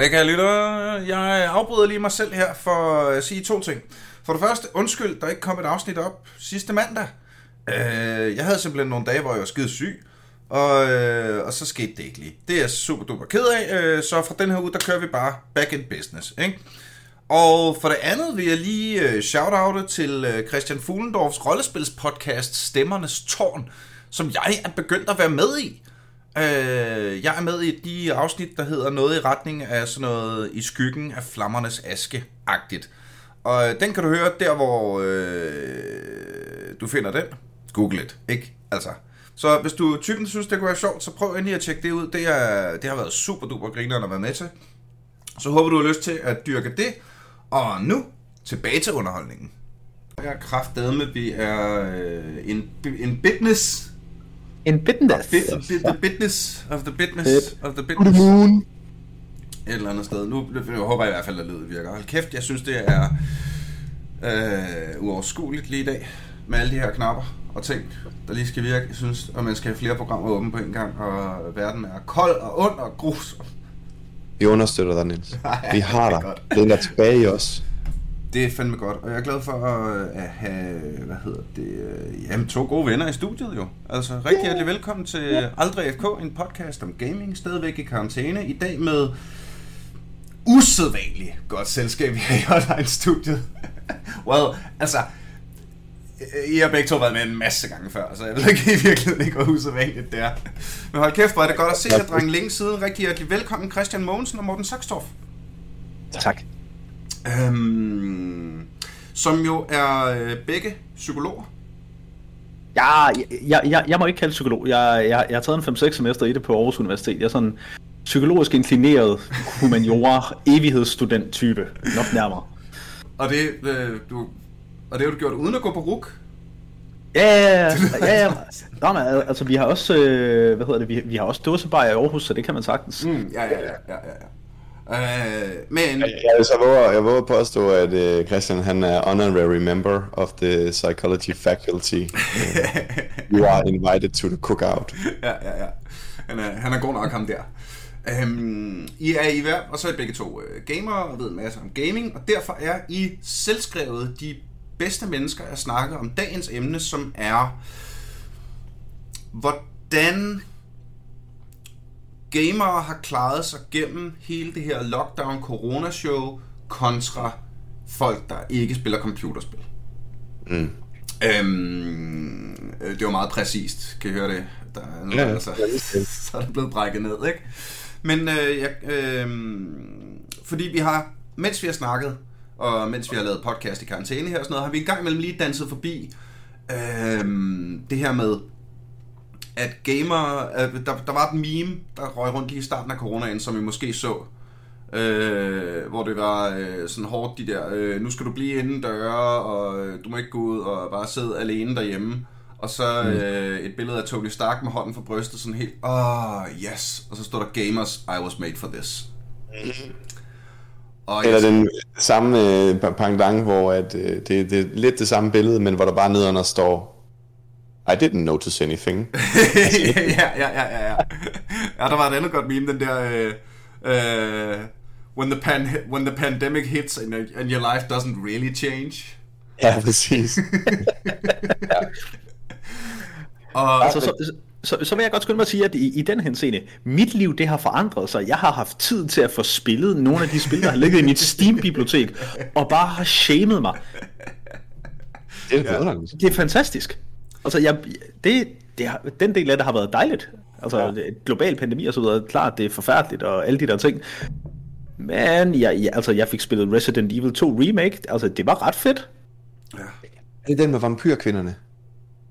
Goddag, kære lytter. Jeg afbryder lige mig selv her for at sige to ting. For det første, undskyld, der ikke kom et afsnit op sidste mandag. Øh, jeg havde simpelthen nogle dage, hvor jeg var skide syg, og, øh, og så skete det ikke lige. Det er jeg super duper ked af, øh, så fra den her ud, der kører vi bare back in business, ikke? Og for det andet vil jeg lige øh, shout-oute til øh, Christian Fuglendorfs rollespilspodcast Stemmernes Tårn, som jeg er begyndt at være med i. Øh, jeg er med i de afsnit, der hedder noget i retning af sådan noget i skyggen af flammernes aske-agtigt. Og øh, den kan du høre der, hvor øh, du finder den. Google it, ikke? Altså. Så hvis du typen synes, det kunne være sjovt, så prøv endelig at tjekke det ud. Det, er, det har været super duper griner at være med til. Så håber du har lyst til at dyrke det. Og nu tilbage til underholdningen. Jeg er kraftedeme, vi er øh, en, en business en business. Bit, bit, the business of the Fedt. of the To the moon. Et eller andet sted. Nu jeg håber jeg i hvert fald, at lydet virker. Hold kæft, jeg synes, det er øh, uoverskueligt lige i dag. Med alle de her knapper og ting, der lige skal virke. Jeg synes, at man skal have flere programmer åbne på en gang. Og verden er kold og ond og grus. Vi understøtter dig, Niels. Ej, Vi har det er dig. Læn dig tilbage i os. Det er fandme godt, og jeg er glad for at, have, hvad hedder det, øh, jamen to gode venner i studiet jo. Altså rigtig hjertelig velkommen til Aldrig FK, en podcast om gaming, stadigvæk i karantæne. I dag med usædvanligt godt selskab her i online-studiet. well, altså, I har begge to været med en masse gange før, så jeg ved ikke i virkeligheden ikke, hvor usædvanligt det er. Men hold kæft, hvor er det godt at se jer, drenge, længe siden. Rigtig hjertelig velkommen, Christian Mogensen og Morten Saxtorff. Tak. Øhm, som jo er øh, begge psykologer. Jeg, jeg, jeg, jeg må ikke kalde psykolog. Jeg, jeg, jeg har taget en 5-6 semester i det på Aarhus Universitet. Jeg er sådan psykologisk inclineret humaniora, evighedsstudent type. Nok nærmere. Og det, øh, du, og det har du gjort uden at gå på RUK. Ja, ja, ja. ja, ja. Nå, men, al- altså, vi har også, øh, hvad hedder det, vi, vi har også dåsebajer i Aarhus, så det kan man sagtens. Mm, ja, ja, ja, ja, ja. Øh, men, Jeg vil så våge, jeg våger påstå, at uh, Christian han er honorary member of the psychology faculty. you are invited to the cookout. ja, ja, ja. Han er, han er god nok ham der. Øhm, I er i hver, og så er I begge to øh, gamere og ved en masse om gaming, og derfor er I selvskrevet de bedste mennesker at snakke om dagens emne, som er, hvordan gamere har klaret sig gennem hele det her lockdown corona show kontra folk, der ikke spiller computerspil. Mm. Øhm, øh, det var meget præcist, kan I høre det? Der er nu, Ja, altså, så er det blevet brækket ned, ikke? Men øh, jeg, øh, fordi vi har, mens vi har snakket, og mens vi har lavet podcast i karantæne her og sådan noget, har vi en gang imellem lige danset forbi øh, det her med, at gamer, øh, der, der var et meme, der røg rundt lige i starten af coronaen, som vi måske så, øh, hvor det var øh, sådan hårdt de der, øh, nu skal du blive inden døre, og øh, du må ikke gå ud og bare sidde alene derhjemme. Og så øh, et billede af Tony Stark med hånden for brystet, sådan helt, åh, oh, yes. Og så står der gamers, I was made for this. Og Eller den samme øh, pendant, hvor at, øh, det, det er lidt det samme billede, men hvor der bare nedenunder står, I didn't notice anything. ja, ja, ja, ja, ja. Ja, der var et andet godt meme, den der... Øh, øh, when, the pan, when the pandemic hits and, and your life doesn't really change. Ja, præcis. Og, Altså, så, så, så, vil jeg godt skynde mig at sige, at i, i den henseende, mit liv det har forandret sig. Jeg har haft tid til at få spillet nogle af de spil, der har ligget i mit Steam-bibliotek, og bare har shamed mig. Det er vidunderligt. Det er fantastisk. Altså, jeg, det, det har, den del af det har været dejligt. Altså, ja. global pandemi og så videre, klart, det er forfærdeligt og alle de der ting. Men jeg, jeg, altså, jeg fik spillet Resident Evil 2 Remake, altså, det var ret fedt. ja. Er det den med vampyrkvinderne?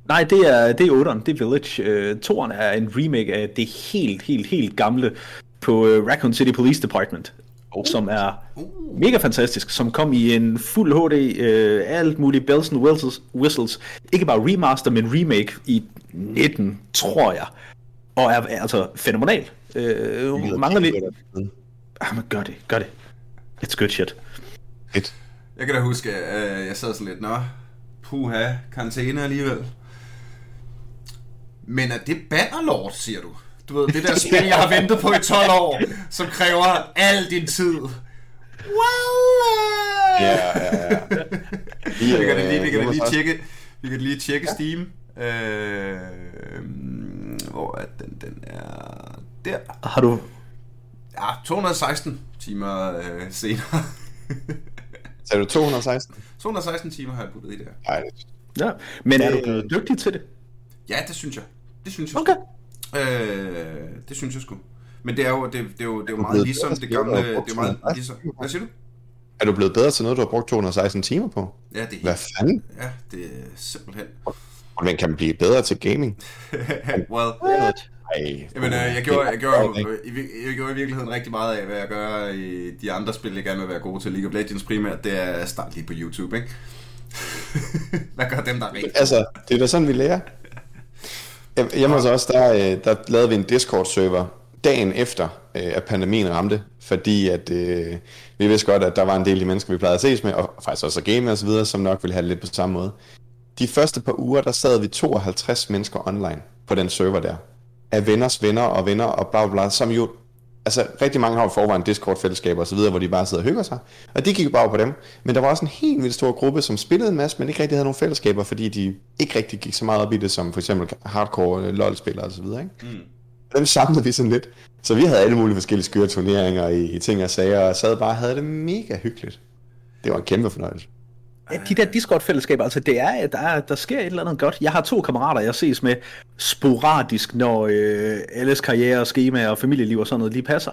Nej, det er, det er 8'eren, det er Village. Øh, 2'eren er en remake af det helt, helt, helt gamle på øh, Raccoon City Police Department, oh. som er mega fantastisk, som kom i en fuld HD, øh, alt muligt bells and whistles, whistles. Ikke bare remaster, men remake i 19, tror jeg. Og er, er altså fænomenal. Øh, mangler lidt... Ah, men gør det, gør det. It's good shit. Fedt. Jeg kan da huske, at jeg sad sådan lidt, nå, puha, karantæne alligevel. Men er det Bannerlord, siger du? Du ved, det der spil, jeg har ventet på i 12 år, som kræver al din tid. Well, uh... Ja, ja, ja. Vi kan da lige, vi kan lige tjekke, vi kan lige tjekke Steam. Øh, hvor er den? Den er der. Har du... Ja, 216 timer øh, senere. Sagde du 216? 216 timer har jeg puttet i det her. Nej, Ja, men er du blevet dygtig til det? Ja, det synes jeg. Det synes jeg Okay. Øh, det synes jeg sgu. Men det er jo, det, det er jo, det er jo meget ligesom det gamle... Det er meget ligesom... 216 Hvad siger du? Er du blevet bedre til noget, du har brugt 216 timer på? Ja, det er Hvad fanden? ja, det er simpelthen... Men kan man blive bedre til gaming? well, Ej, Jamen, øh, jeg, gjorde, jeg, gjorde, vir- jeg gjorde i virkeligheden rigtig meget af, hvad jeg gør i de andre spil, jeg gerne vil være gode til. League of Legends primært, det er at starte lige på YouTube, ikke? hvad gør dem, der er rigtigt? Altså, det er da sådan, vi lærer. Hjem- Hjemme hos os, der, øh, der lavede vi en Discord-server dagen efter, øh, at pandemien ramte, fordi at øh, vi vidste godt, at der var en del af de mennesker, vi plejede at ses med, og faktisk også at game og så videre, som nok ville have det lidt på samme måde. De første par uger, der sad vi 52 mennesker online på den server der. Af venners venner og venner og bla bla, som jo altså rigtig mange har jo forvejen Discord-fællesskaber og så videre, hvor de bare sidder og hygger sig. Og de gik bare på dem. Men der var også en helt vildt stor gruppe, som spillede en masse, men ikke rigtig havde nogen fællesskaber, fordi de ikke rigtig gik så meget op i det, som for eksempel hardcore øh, LoL-spillere og så videre. Ikke? Mm. Dem samlede vi sådan lidt. Så vi havde alle mulige forskellige skøre turneringer i, i ting og sager, og sad bare og havde det mega hyggeligt. Det var en kæmpe fornøjelse. Ja, de der Discord-fællesskaber, altså det er, der, der sker et eller andet godt. Jeg har to kammerater, jeg ses med sporadisk, når øh, alles karriere, schema og familieliv og sådan noget lige passer.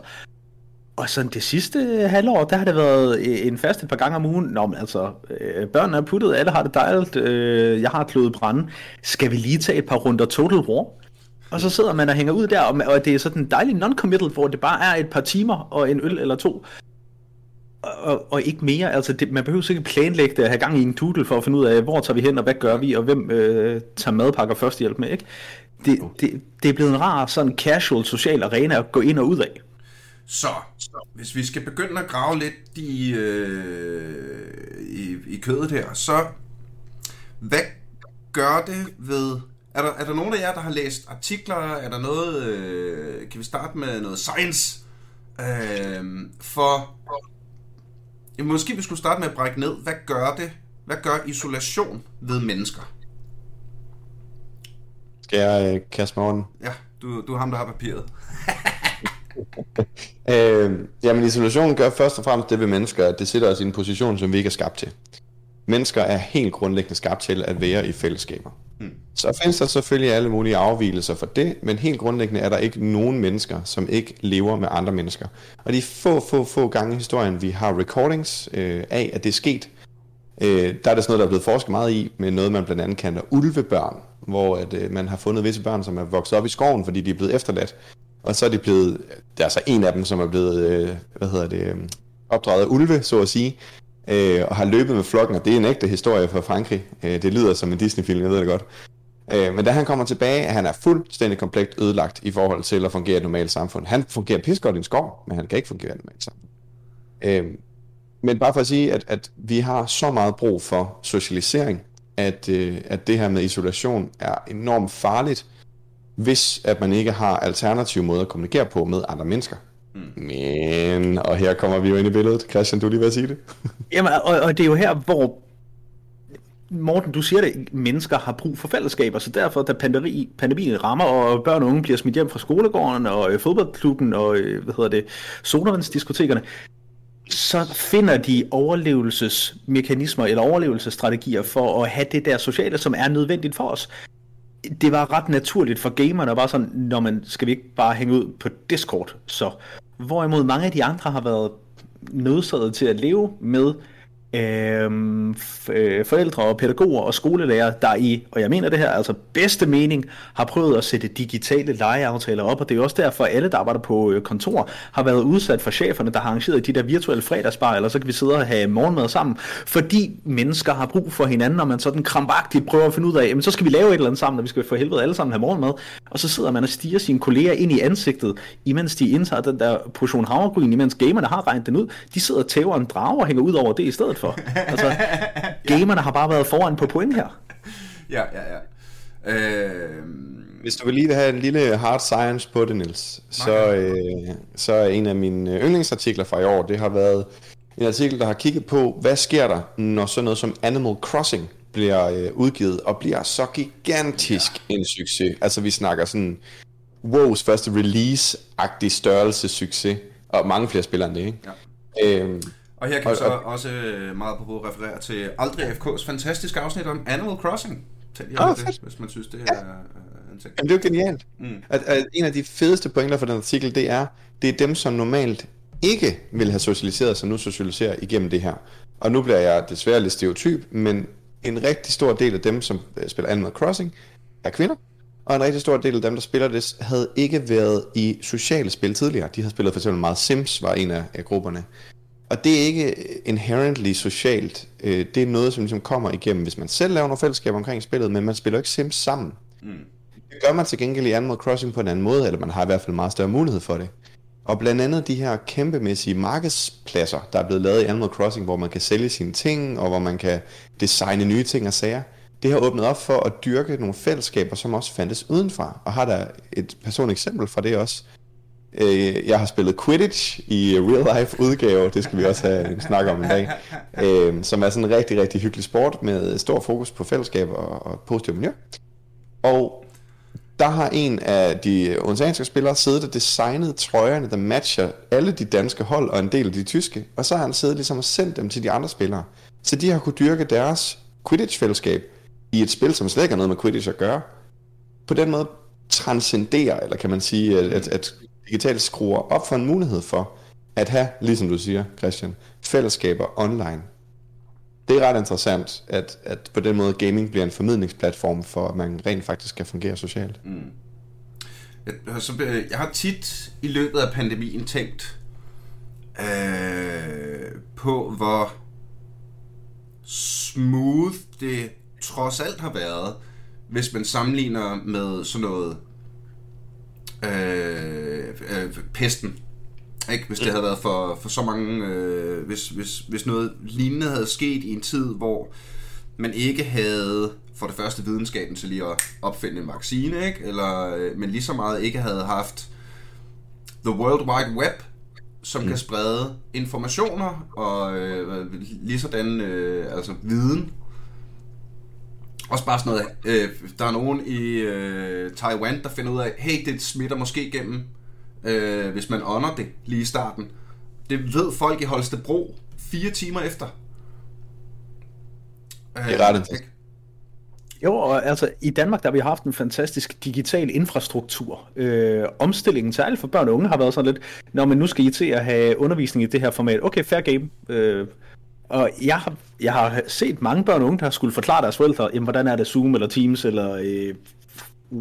Og sådan det sidste halvår, der har det været øh, en fast et par gange om ugen. Nå, men altså, øh, børnene er puttet, alle har det dejligt, øh, jeg har klået brænde. Skal vi lige tage et par runder Total War? Og så sidder man og hænger ud der, og, og det er sådan en dejlig non-committal, hvor det bare er et par timer og en øl eller to og, og ikke mere. Altså, det, man behøver ikke planlægge det og have gang i en doodle for at finde ud af, hvor tager vi hen, og hvad gør vi, og hvem øh, tager madpakker førstehjælp med, ikke? Det, det, det er blevet en rar, sådan casual social arena at gå ind og ud af. Så, hvis vi skal begynde at grave lidt i, øh, i, i kødet her, så hvad gør det ved... Er der, er der nogen af jer, der har læst artikler? Er der noget... Øh, kan vi starte med noget science? Øh, for... Ja, måske vi skulle starte med at brække ned. Hvad gør det? Hvad gør isolation ved mennesker? Skal jeg øh, kaste mig over? Ja, du, du er ham, der har papiret. Øh, jamen isolation gør først og fremmest det ved mennesker, at det sætter os i en position, som vi ikke er skabt til. Mennesker er helt grundlæggende skabt til at være i fællesskaber. Mm. Så findes der selvfølgelig alle mulige afvielser for det, men helt grundlæggende er der ikke nogen mennesker, som ikke lever med andre mennesker. Og de få, få, få gange i historien, vi har recordings øh, af, at det er sket, øh, der er det sådan noget, der er blevet forsket meget i, med noget, man blandt andet kalder ulvebørn, hvor at, øh, man har fundet visse børn, som er vokset op i skoven, fordi de er blevet efterladt. Og så er de blevet, der er så en af dem, som er blevet, øh, hvad hedder det, øh, opdraget af ulve, så at sige, øh, og har løbet med flokken, og det er en ægte historie fra Frankrig. Øh, det lyder som en Disney-film, jeg ved det godt. Øh, men da han kommer tilbage, han er fuldstændig komplet ødelagt i forhold til at fungere i et normalt samfund. Han fungerer pissegodt i en skov, men han kan ikke fungere i et normalt samfund. Øh, men bare for at sige, at, at vi har så meget brug for socialisering, at, øh, at det her med isolation er enormt farligt, hvis at man ikke har alternative måder at kommunikere på med andre mennesker. Mm. Men, og her kommer vi jo ind i billedet. Christian, du lige ved at sige det. Jamen, og, og det er jo her, hvor Morten, du siger det, mennesker har brug for fællesskaber, så derfor, da pandemi, pandemien rammer, og børn og unge bliver smidt hjem fra skolegården, og øh, fodboldklubben, og øh, hvad hedder det, sodavandsdiskotekerne, så finder de overlevelsesmekanismer eller overlevelsesstrategier for at have det der sociale, som er nødvendigt for os. Det var ret naturligt for gamerne, og bare sådan, når man skal vi ikke bare hænge ud på Discord, så hvorimod mange af de andre har været nødsaget til at leve med Øhm, øh, forældre og pædagoger og skolelærer, der i, og jeg mener det her, altså bedste mening, har prøvet at sætte digitale legeaftaler op, og det er også derfor, at alle, der arbejder på øh, kontor, har været udsat for cheferne, der har arrangeret de der virtuelle fredagsbar, eller så kan vi sidde og have morgenmad sammen, fordi mennesker har brug for hinanden, og man sådan krampagtigt prøver at finde ud af, jamen så skal vi lave et eller andet sammen, og vi skal for helvede alle sammen have morgenmad, og så sidder man og stiger sine kolleger ind i ansigtet, imens de indtager den der portion havregryn, imens gamerne har regnet den ud, de sidder og tæver en drage og hænger ud over det i stedet for. Altså, gamerne har bare været foran på point her. Ja, ja, ja. Øh, Hvis du vil lige have en lille hard science på det, Niels, så, øh, så er en af mine yndlingsartikler fra i år, det har været en artikel, der har kigget på, hvad sker der, når sådan noget som Animal Crossing bliver øh, udgivet, og bliver så gigantisk ja. en succes. Altså vi snakker sådan, WoW's første release-agtig størrelse succes, og mange flere spillere end det, ikke? Ja. Øhm, og her kan og, vi så og, også øh, meget på referere til Aldrig FK's fantastiske afsnit om Animal Crossing. Tag lige oh, det, hvis man synes, det er ja. Øh, en ting. Jamen, det er jo genialt. Mm. At, at en af de fedeste pointer for den artikel, det er, det er dem, som normalt ikke vil have socialiseret sig, nu socialiserer igennem det her. Og nu bliver jeg desværre lidt stereotyp, men en rigtig stor del af dem, som øh, spiller Animal Crossing, er kvinder. Og en rigtig stor del af dem, der spiller det, havde ikke været i sociale spil tidligere. De har spillet for eksempel meget Sims, var en af, af grupperne. Og det er ikke inherently socialt. Øh, det er noget, som ligesom kommer igennem, hvis man selv laver noget fællesskab omkring spillet, men man spiller ikke Sims sammen. Mm. Det gør man til gengæld i Animal Crossing på en anden måde, eller man har i hvert fald meget større mulighed for det. Og blandt andet de her kæmpemæssige markedspladser, der er blevet lavet i Animal Crossing, hvor man kan sælge sine ting, og hvor man kan designe nye ting og sager, det har åbnet op for at dyrke nogle fællesskaber, som også fandtes udenfor. Og har der et personligt eksempel fra det også. Øh, jeg har spillet Quidditch i øh, real life udgave, det skal vi også have en snak om en dag, øh, som er sådan en rigtig, rigtig hyggelig sport med stor fokus på fællesskab og, og positiv miljø. Og der har en af de odenseanske spillere siddet og designet trøjerne, der matcher alle de danske hold og en del af de tyske, og så har han siddet ligesom og sendt dem til de andre spillere. Så de har kunne dyrke deres Quidditch-fællesskab i et spil, som slet ikke har noget med Quidditch at gøre. På den måde transcenderer, eller kan man sige, at, at digitalt skruer op for en mulighed for at have, ligesom du siger, Christian, fællesskaber online. Det er ret interessant, at, at på den måde gaming bliver en formidlingsplatform for, at man rent faktisk kan fungere socialt. Mm. Jeg, så, jeg har tit i løbet af pandemien tænkt øh, på, hvor smooth det trods alt har været, hvis man sammenligner med sådan noget øh, øh, pesten. Ikke? Hvis det havde været for, for så mange, øh, hvis, hvis, hvis noget lignende havde sket i en tid, hvor man ikke havde for det første videnskaben til lige at opfinde en vaccine, ikke? Eller, øh, men lige så meget ikke havde haft the World Wide Web, som mm. kan sprede informationer og øh, lige sådan øh, altså viden også bare sådan noget, øh, der er nogen i øh, Taiwan, der finder ud af, hey, det smitter måske gennem, øh, hvis man ånder det lige i starten. Det ved folk i Holstebro fire timer efter. Øh, det er ret interessant. Jo, og altså i Danmark, der har vi haft en fantastisk digital infrastruktur. Øh, omstillingen til alt for børn og unge har været sådan lidt, når man nu skal I til at have undervisning i det her format. Okay, fair game. Øh, og jeg har, jeg har set mange børn og unge, der skulle forklare deres forældre, jamen, hvordan er det Zoom eller Teams eller øh,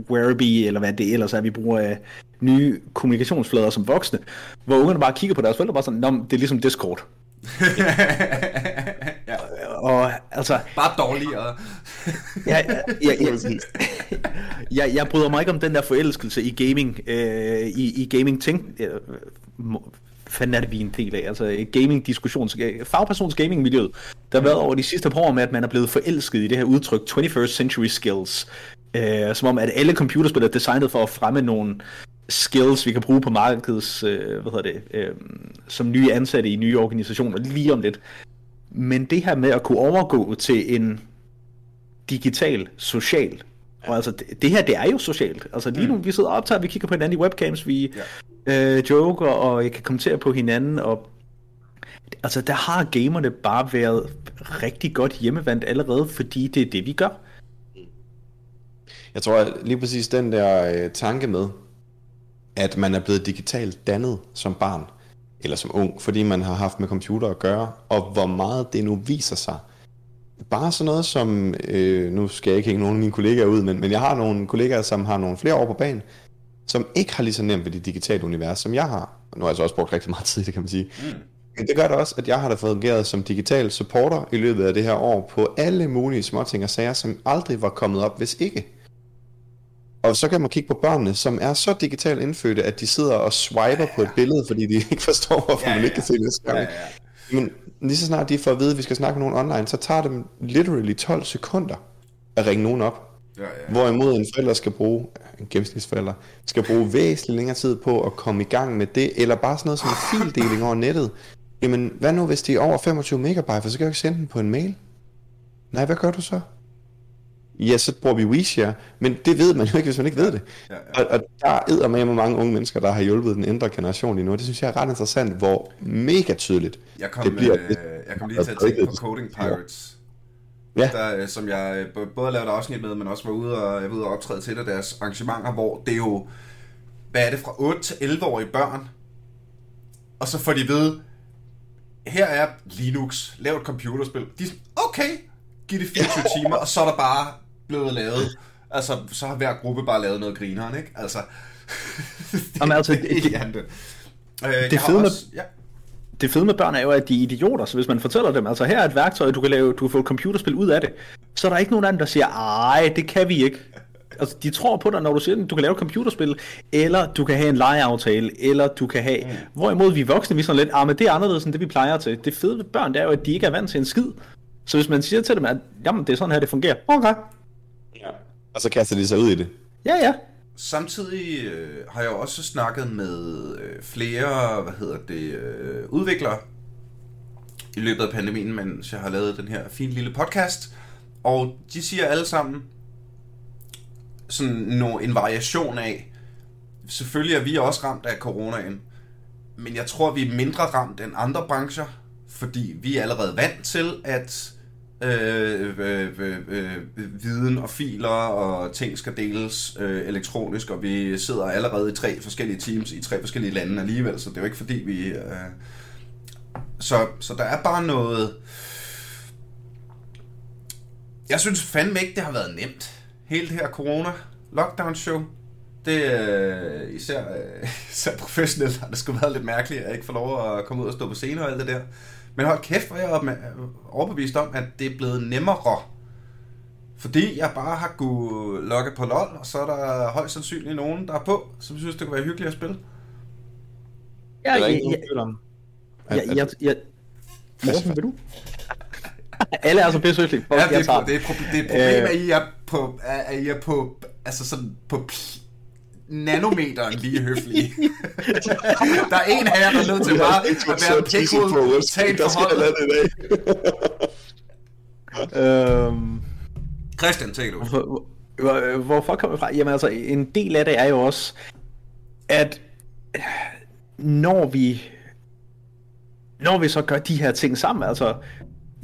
Werribee, eller hvad det ellers er, vi bruger af nye kommunikationsflader som voksne, hvor ungerne bare kigger på deres forældre og bare sådan, Nå, det er ligesom Discord. ja. Og altså... Bare dårligere. ja, ja, ja, ja, jeg, jeg bryder mig ikke om den der forelskelse i gaming, øh, i, i gaming ting, øh, fanden er det, vi er en del af? Altså gaming-diskussions, fagpersons gaming-miljøet, der har været over de sidste par år med, at man er blevet forelsket i det her udtryk 21st century skills. Øh, som om, at alle computerspil er designet for at fremme nogle skills, vi kan bruge på markedets, øh, hvad hedder det, øh, som nye ansatte i nye organisationer, lige om lidt. Men det her med at kunne overgå til en digital, social og altså, det, det her, det er jo socialt. Altså lige nu, mm. vi sidder og optager, vi kigger på hinanden i webcams, vi ja. øh, joker, og jeg kan kommentere på hinanden, og altså, der har gamerne bare været rigtig godt hjemmevandt allerede, fordi det er det, vi gør. Jeg tror at lige præcis den der øh, tanke med, at man er blevet digitalt dannet som barn, eller som ung, fordi man har haft med computer at gøre, og hvor meget det nu viser sig, bare sådan noget som, øh, nu skal jeg ikke hænge nogen af mine kollegaer ud, men, men jeg har nogle kollegaer, som har nogle flere år på banen, som ikke har lige så nemt ved det digitale univers, som jeg har. Nu har jeg så også brugt rigtig meget tid, det kan man sige. Mm. Men det gør det også, at jeg har da fungeret som digital supporter i løbet af det her år på alle mulige småting og sager, som aldrig var kommet op, hvis ikke. Og så kan man kigge på børnene, som er så digitalt indfødte, at de sidder og swiper ja, ja. på et billede, fordi de ikke forstår, hvorfor ja, ja. man ikke kan se det skærm. Ja, ja. Men lige så snart de får at vide, at vi skal snakke med nogen online, så tager det dem literally 12 sekunder at ringe nogen op. Ja, ja. Hvorimod en forælder skal bruge, en gennemsnitsforælder, skal bruge væsentligt længere tid på at komme i gang med det, eller bare sådan noget som fildeling over nettet. Jamen, hvad nu hvis de er over 25 megabyte, for så kan jeg ikke sende den på en mail? Nej, hvad gør du så? Ja, så bruger vi WeShare, men det ved man jo ikke, hvis man ikke ved det. Ja, ja. Og, og der er med mange unge mennesker, der har hjulpet den ældre generation lige nu. Det synes jeg er ret interessant, hvor mega tydeligt jeg kom, det bliver. Øh, jeg kom lige til at tænke på Coding Pirates, ja. der, øh, som jeg øh, både lavede afsnit med, men også var ude og, jeg var ude og optræde til af deres arrangementer, hvor det er jo, hvad er det, fra 8 til 11-årige børn, og så får de ved, her er Linux, lav et computerspil. De er okay, giv det 24 timer, og så er der bare blevet lavet, altså, så har hver gruppe bare lavet noget grineren, ikke? Altså, det, Jamen, altså, det, det, det, det, øh, det fede med, også, ja. det fede med børn er jo, at de er idioter, så hvis man fortæller dem, altså her er et værktøj, du kan, lave, du kan få et computerspil ud af det, så er der ikke nogen anden, der siger, ej, det kan vi ikke. Altså, de tror på dig, når du siger, at du kan lave et computerspil, eller du kan have en legeaftale, eller du kan have... Mm. Hvorimod vi voksne, vi sådan lidt, ah, men det er anderledes end det, vi plejer til. Det fede ved børn, det er jo, at de ikke er vant til en skid. Så hvis man siger til dem, at jamen, det er sådan her, det fungerer, okay. Og så kaster de sig ud i det. Ja, ja. Samtidig øh, har jeg også snakket med øh, flere, hvad hedder det, øh, udviklere i løbet af pandemien, mens jeg har lavet den her fine lille podcast. Og de siger alle sammen sådan no, en variation af, selvfølgelig er vi også ramt af coronaen, men jeg tror, vi er mindre ramt end andre brancher, fordi vi er allerede vant til, at Øh øh, øh, øh, øh, viden og filer og ting skal deles øh, elektronisk, og vi sidder allerede i tre forskellige teams i tre forskellige lande alligevel, så det er jo ikke fordi vi... Øh, så, så der er bare noget... Jeg synes fandme ikke, det har været nemt. Hele det her corona lockdown show. Det er øh, især, øh, især professionelt har det skulle været lidt mærkeligt, at jeg ikke får lov at komme ud og stå på scenen og alt det der. Men hold kæft, hvor jeg er overbevist om, at det er blevet nemmere. Fordi jeg bare har kunnet logge på LOL, og så er der højst sandsynligt nogen, der er på, som synes, det kunne være hyggeligt at spille. Ja, ja, ja, ja, ja, ja, Morten, vil du? Alle er så pissehyggelige. Ja, det er, det er, problem, det er et problem, øh, at I er på, at I er på, altså sådan på nanometeren lige høflige. der er en her, der er nødt til bare at være pikkud, tage en forhold. øhm, Christian, tænker du? Hvor, hvor, hvorfor kommer fra? Jamen altså, en del af det er jo også, at når vi når vi så gør de her ting sammen, altså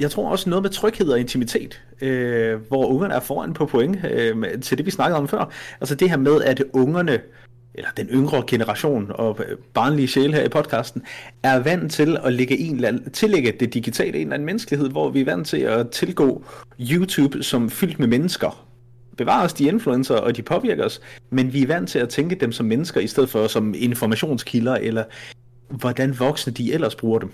jeg tror også noget med tryghed og intimitet, øh, hvor ungerne er foran på point øh, til det, vi snakkede om før. Altså det her med, at ungerne, eller den yngre generation og øh, barnlige sjæle her i podcasten, er vant til at lægge en eller anden, tillægge det digitale en eller anden menneskelighed, hvor vi er vant til at tilgå YouTube som fyldt med mennesker. Bevarer os de influencer, og de påvirker os, men vi er vant til at tænke dem som mennesker, i stedet for som informationskilder, eller hvordan voksne de ellers bruger dem.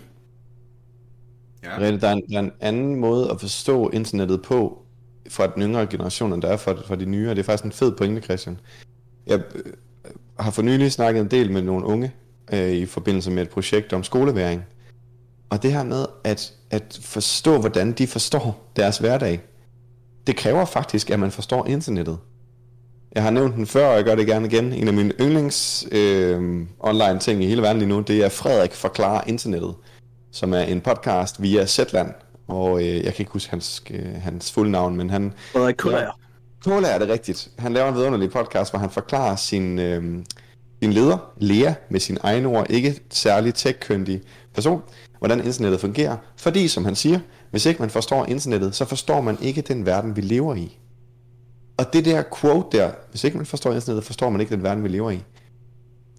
Ja. Rette, der, er en, der er en anden måde at forstå internettet på, fra den yngre generation, end der er for, for de nye, og det er faktisk en fed pointe, Christian. Jeg øh, har for nylig snakket en del med nogle unge, øh, i forbindelse med et projekt om skoleværing. Og det her med at, at forstå, hvordan de forstår deres hverdag, det kræver faktisk, at man forstår internettet. Jeg har nævnt den før, og jeg gør det gerne igen. En af mine yndlings øh, online ting i hele verden lige nu, det er Frederik forklarer internettet som er en podcast via Zetland, og øh, jeg kan ikke huske hans, øh, hans fulde navn, men han... Frederik Kullager. Kullager er det rigtigt. Han laver en vidunderlig podcast, hvor han forklarer sin, øh, sin leder, Lea, med sin egen ord, ikke særlig tech person, hvordan internettet fungerer. Fordi, som han siger, hvis ikke man forstår internettet, så forstår man ikke den verden, vi lever i. Og det der quote der, hvis ikke man forstår internettet, forstår man ikke den verden, vi lever i.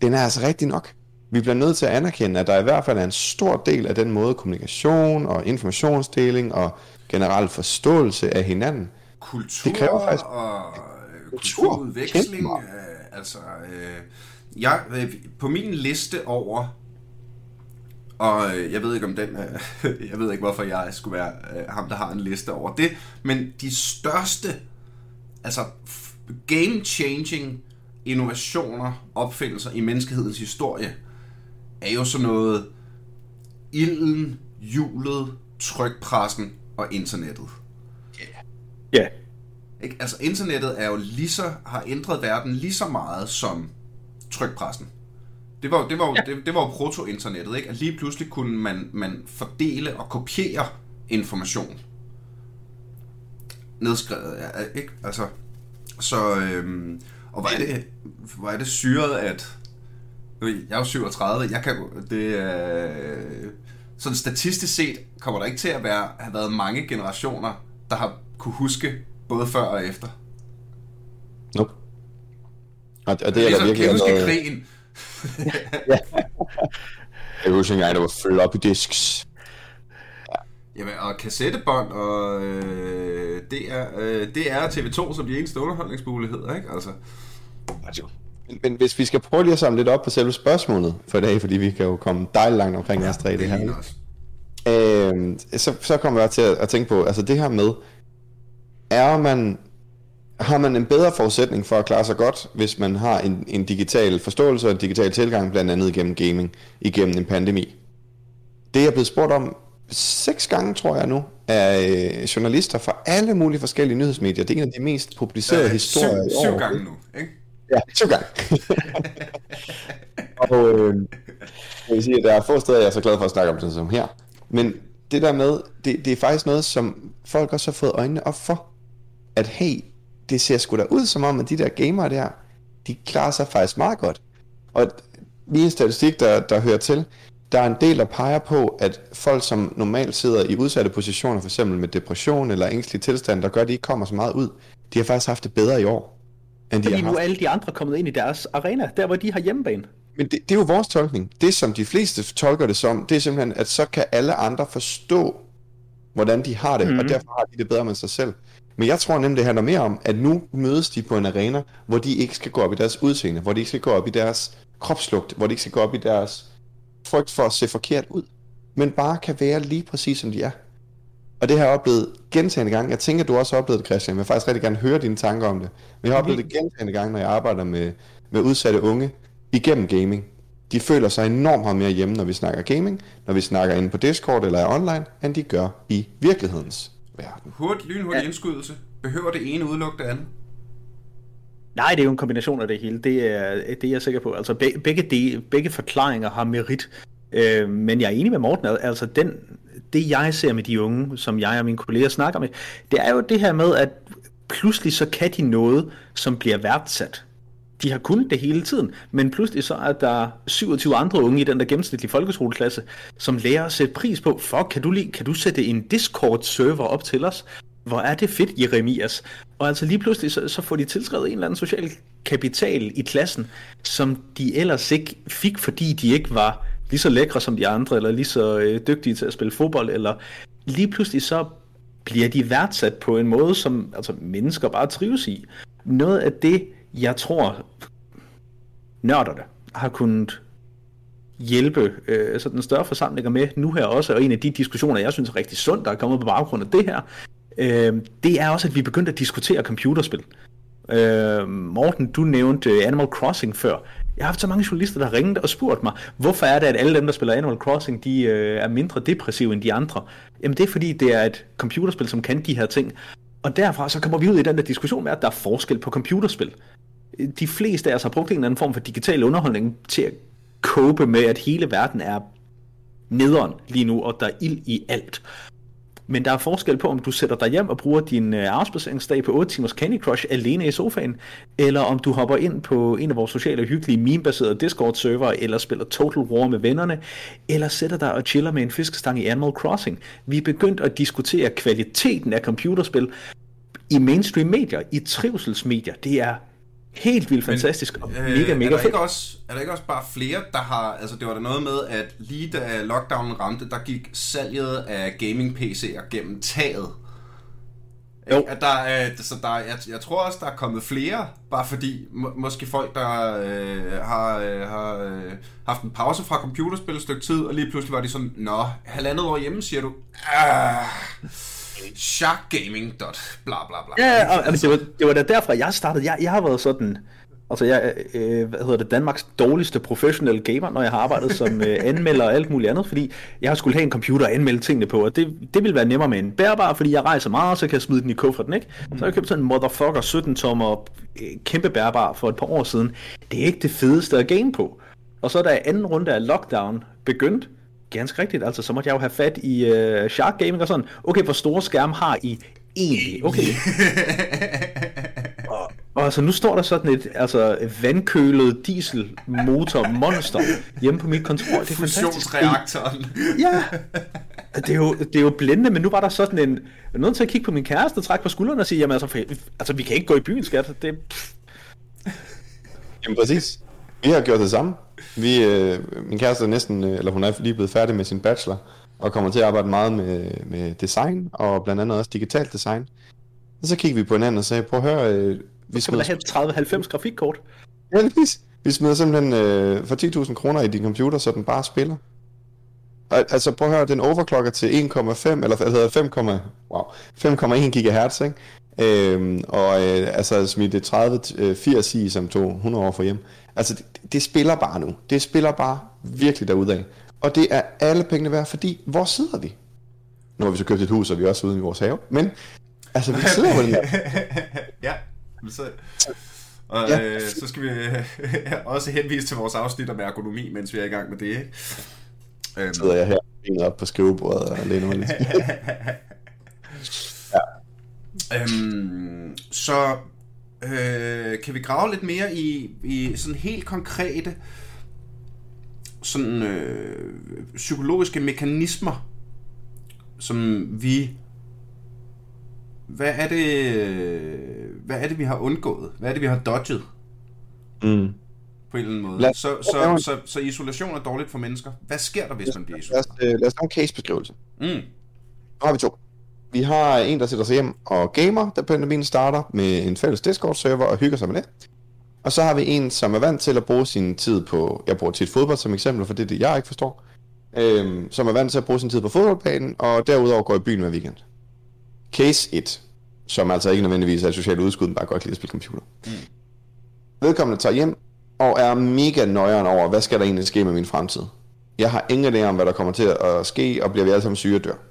Den er altså rigtig nok vi bliver nødt til at anerkende, at der i hvert fald er en stor del af den måde kommunikation og informationsdeling og generel forståelse af hinanden. Kultur det kræver faktisk... og kulturudveksling. Øh, altså, øh, jeg, øh, på min liste over og øh, jeg ved ikke om den, øh, jeg ved ikke hvorfor jeg skulle være øh, ham, der har en liste over det, men de største, altså game-changing innovationer, opfindelser i menneskehedens historie, er jo sådan noget ilden, hjulet, trykpressen og internettet. Ja. Yeah. Ikke? Altså internettet er jo lige så, har ændret verden lige så meget som trykpressen. Det var, det var, ja. det, det var jo proto-internettet, ikke? At lige pludselig kunne man, man fordele og kopiere information. Nedskrevet, ja, ikke? Altså, så, øhm, og hvor er det, hvor er det syret, at, jeg er jo 37, jeg kan, det er, sådan statistisk set kommer der ikke til at være, have været mange generationer, der har kunne huske både før og efter. Nope. Og, og det, er, ligesom, virkelig kan jeg huske noget- krigen? ja. Jeg husker engang, der var floppy disks. Jamen, og kassettebånd og øh, det, er, øh, det er TV2 som de eneste underholdningsmuligheder, ikke? Altså, Men, men hvis vi skal prøve lige at samle lidt op på selve spørgsmålet for i dag, fordi vi kan jo komme dejligt langt omkring os tre i det her. Øh, så, så kommer jeg til at, at tænke på, altså det her med, er man, har man en bedre forudsætning for at klare sig godt, hvis man har en, en digital forståelse og en digital tilgang, blandt andet igennem gaming, igennem en pandemi? Det er jeg blevet spurgt om seks gange, tror jeg nu, af øh, journalister fra alle mulige forskellige nyhedsmedier. Det er en af de mest publicerede Øh, historier i syv, år. syv gange nu, ikke? Ja, syv gange. og øh, jeg vil sige, at der er få steder, jeg er så glad for at snakke om det som her. Men det der med, det, det er faktisk noget, som folk også har fået øjnene op for. At hey, det ser sgu da ud som om, at de der gamere der, de klarer sig faktisk meget godt. Og lige en statistik, der, der hører til, der er en del, der peger på, at folk, som normalt sidder i udsatte positioner, for eksempel med depression eller ængstelig tilstand, der gør, at de ikke kommer så meget ud, de har faktisk haft det bedre i år, end de Fordi har nu er alle de andre kommet ind i deres arena, der hvor de har hjemmebane. men det, det er jo vores tolkning. Det, som de fleste tolker det som, det er simpelthen, at så kan alle andre forstå, hvordan de har det, mm. og derfor har de det bedre med sig selv. Men jeg tror nemlig, det handler mere om, at nu mødes de på en arena, hvor de ikke skal gå op i deres udseende, hvor de ikke skal gå op i deres kropslugt, hvor de ikke skal gå op i deres frygt for at se forkert ud, men bare kan være lige præcis som de er. Og det har jeg oplevet gentagende gange. Jeg tænker, du også har oplevet det, Christian. Jeg vil faktisk rigtig gerne høre dine tanker om det. Men jeg har oplevet det gentagende gange, når jeg arbejder med, med udsatte unge igennem gaming. De føler sig enormt meget mere hjemme, når vi snakker gaming, når vi snakker inde på Discord eller er online, end de gør i virkelighedens verden. Hurtigt, lynhurtig ja. indskydelse. Behøver det ene udelukke det andet? Nej, det er jo en kombination af det hele. Det er, det er jeg sikker på. Altså begge, begge, de, begge forklaringer har merit. Øh, men jeg er enig med Morten. Altså den, det jeg ser med de unge, som jeg og mine kolleger snakker med, det er jo det her med, at pludselig så kan de noget, som bliver værdsat. De har kunnet det hele tiden, men pludselig så er der 27 andre unge i den der gennemsnitlige folkeskoleklasse, som lærer at sætte pris på, fuck, kan du, lige, kan du sætte en Discord-server op til os? Hvor er det fedt, Jeremias. Og altså lige pludselig, så, så får de tilskrevet en eller anden social kapital i klassen, som de ellers ikke fik, fordi de ikke var lige så lækre som de andre, eller lige så øh, dygtige til at spille fodbold, eller lige pludselig så bliver de værdsat på en måde, som altså, mennesker bare trives i. Noget af det, jeg tror, nørderne har kunnet hjælpe øh, sådan større forsamlinger med nu her også, og en af de diskussioner, jeg synes er rigtig sund, der er kommet på baggrund af det her, øh, det er også, at vi begyndte at diskutere computerspil. Øh, Morten, du nævnte øh, Animal Crossing før. Jeg har haft så mange journalister, der har ringet og spurgt mig, hvorfor er det, at alle dem, der spiller Animal Crossing, de øh, er mindre depressive end de andre? Jamen det er fordi, det er et computerspil, som kan de her ting. Og derfra så kommer vi ud i den der diskussion med, at der er forskel på computerspil. De fleste af os har brugt en eller anden form for digital underholdning til at cope med, at hele verden er nederen lige nu, og der er ild i alt. Men der er forskel på, om du sætter dig hjem og bruger din øh, afspaceringsdag på 8 timers Candy Crush alene i sofaen, eller om du hopper ind på en af vores sociale hyggelige meme-baserede Discord-server, eller spiller Total War med vennerne, eller sætter dig og chiller med en fiskestang i Animal Crossing. Vi er begyndt at diskutere kvaliteten af computerspil i mainstream medier, i trivselsmedier. Det er helt vildt fantastisk og mega, mega Øh, er der fedt. ikke også, er der ikke også bare flere, der har... Altså, det var der noget med, at lige da lockdownen ramte, der gik salget af gaming-PC'er gennem taget. Jo. At der, er, så der, jeg, jeg tror også, der er kommet flere, bare fordi må, måske folk, der øh, har, øh, har øh, haft en pause fra computerspil et stykke tid, og lige pludselig var de sådan, nå, halvandet år hjemme, siger du. Ah, Dot, bla bla bla. Ja, ja, og, altså, det, var, det var da derfra, jeg startede. Jeg, jeg har været sådan Altså, jeg øh, hvad hedder det, Danmarks dårligste professionelle gamer, når jeg har arbejdet som øh, anmelder og alt muligt andet, fordi jeg har skulle have en computer at anmelde tingene på, og det, det vil være nemmere med en bærbar, fordi jeg rejser meget, så kan jeg smide den i kufferten, ikke? Så har jeg købt sådan en motherfucker 17-tommer øh, kæmpe bærbar for et par år siden. Det er ikke det fedeste at game på. Og så da anden runde af lockdown begyndt, ganske rigtigt, altså så måtte jeg jo have fat i øh, Shark Gaming og sådan, okay, hvor store skærme har I egentlig? Okay. og, og altså nu står der sådan et altså, vandkølet dieselmotor monster hjemme på mit kontor. Det er. Fusionsreaktoren. Ja, det er, jo, det er jo blændende, men nu var der sådan en... Jeg er nødt til at kigge på min kæreste og trække på skuldrene og sige, jamen altså, for, altså vi kan ikke gå i byen, skat. Det, pff. Jamen præcis. Vi har gjort det samme. Vi, øh, min kæreste er næsten, øh, eller hun er lige blevet færdig med sin bachelor, og kommer til at arbejde meget med, med design, og blandt andet også digitalt design. Og så kiggede vi på hinanden og sagde, prøv at høre, øh, vi skal have 30-90 grafikkort. Ja, lige Vi smider simpelthen øh, for 10.000 kroner i din computer, så den bare spiller. Altså prøv at høre, den overclocker til 1,5, eller hvad hedder 5, wow, 5,1 GHz, ikke? Øhm, og øh, altså smidt det 30 80 i, som tog 100 år for hjem. Altså det, det spiller bare nu. Det spiller bare virkelig derudad. Og det er alle pengene værd, fordi hvor sidder vi? Nu har vi så købt et hus, og vi er også ude i vores have. Men altså, vi sidder på den ja, så, og ja. øh, så skal vi også henvise til vores afsnit om ergonomi, mens vi er i gang med det. Ikke? Øhm. Sidder jeg her op på skrivebordet og læner mig lidt. ja. Øhm, så øh, kan vi grave lidt mere i, i sådan helt konkrete sådan øh, psykologiske mekanismer, som vi hvad er det hvad er det vi har undgået? Hvad er det vi har dodget? Mm. På en eller anden måde. Lad, så, så, så, så, så isolation er dårligt for mennesker. Hvad sker der, hvis man bliver isoleret? Lad os, lad os lave en casebeskrivelse. Mm. Nu har vi to. Vi har en, der sætter sig hjem og gamer, da pandemien starter, med en fælles Discord-server og hygger sig med det. Og så har vi en, som er vant til at bruge sin tid på, jeg bruger tit fodbold som eksempel, for det er det, jeg ikke forstår, øhm, som er vant til at bruge sin tid på fodboldbanen, og derudover går i byen hver weekend. Case 1, som altså ikke nødvendigvis er et socialt udskud, men bare godt lide at spille computer. Mm. Vedkommende tager hjem og er mega nøjeren over, hvad skal der egentlig ske med min fremtid. Jeg har ingen idé om, hvad der kommer til at ske, og bliver vi alle sammen syge og dør.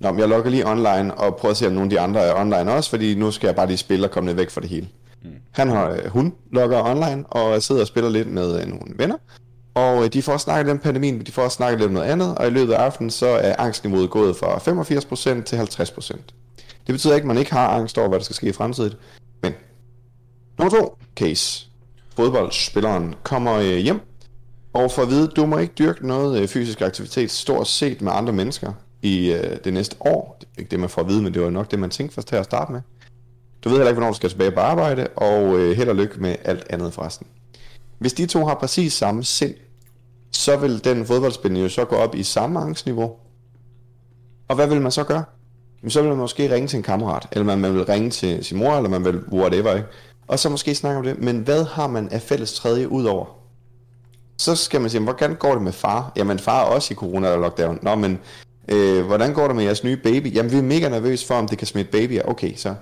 Nå, men jeg logger lige online og prøver at se, om nogle af de andre er online også, fordi nu skal jeg bare lige spille og komme lidt væk fra det hele. Mm. Han har, øh, hun logger online og sidder og spiller lidt med øh, nogle venner. Og øh, de får snakket lidt om pandemien, de får snakket lidt om noget andet, og i løbet af aftenen så er angstniveauet gået fra 85% til 50%. Det betyder ikke, at man ikke har angst over, hvad der skal ske i fremtiden. Men, nummer to case. Fodboldspilleren kommer hjem og får at vide, du må ikke dyrke noget fysisk aktivitet stort set med andre mennesker i øh, det næste år. Det er ikke det, man får at vide, men det var nok det, man tænkte først til at starte med. Du ved heller ikke, hvornår du skal tilbage på arbejde, og øh, held og lykke med alt andet forresten. Hvis de to har præcis samme sind, så vil den fodboldspiller jo så gå op i samme angstniveau. Og hvad vil man så gøre? Jamen, så vil man måske ringe til en kammerat, eller man, man vil ringe til sin mor, eller man vil whatever, ikke? Og så måske snakke om det. Men hvad har man af fælles tredje udover? Så skal man sige, hvordan går det med far? Jamen far er også i corona eller lockdown. Nå, men øh, hvordan går det med jeres nye baby? Jamen vi er mega nervøse for, om det kan smitte babyer. Okay, så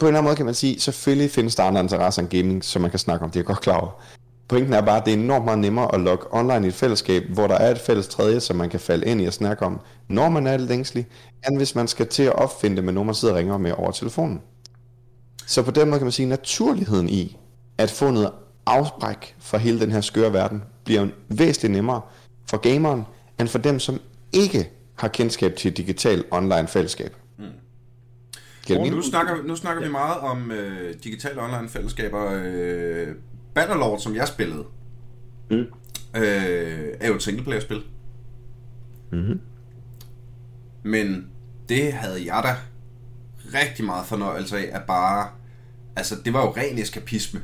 på en eller anden måde kan man sige, selvfølgelig findes der andre interesser end gaming, som man kan snakke om, det er godt klar over. Pointen er bare, at det er enormt meget nemmere at logge online i et fællesskab, hvor der er et fælles tredje, som man kan falde ind i og snakke om, når man er lidt ængstelig, end hvis man skal til at opfinde det med nogen, man sidder og ringer med over telefonen. Så på den måde kan man sige, at naturligheden i at få noget afbræk fra hele den her skøre verden, bliver væsentligt nemmere for gameren, end for dem, som ikke har kendskab til digital online fællesskab. Og nu snakker, nu snakker ja. vi meget om øh, digitale online fællesskaber. Øh, Bannerlord, som jeg spillede, mm. øh, er jo et singleplayer-spil. Mm-hmm. Men det havde jeg da rigtig meget fornøjelse af, at bare... Altså, det var jo ren eskapisme.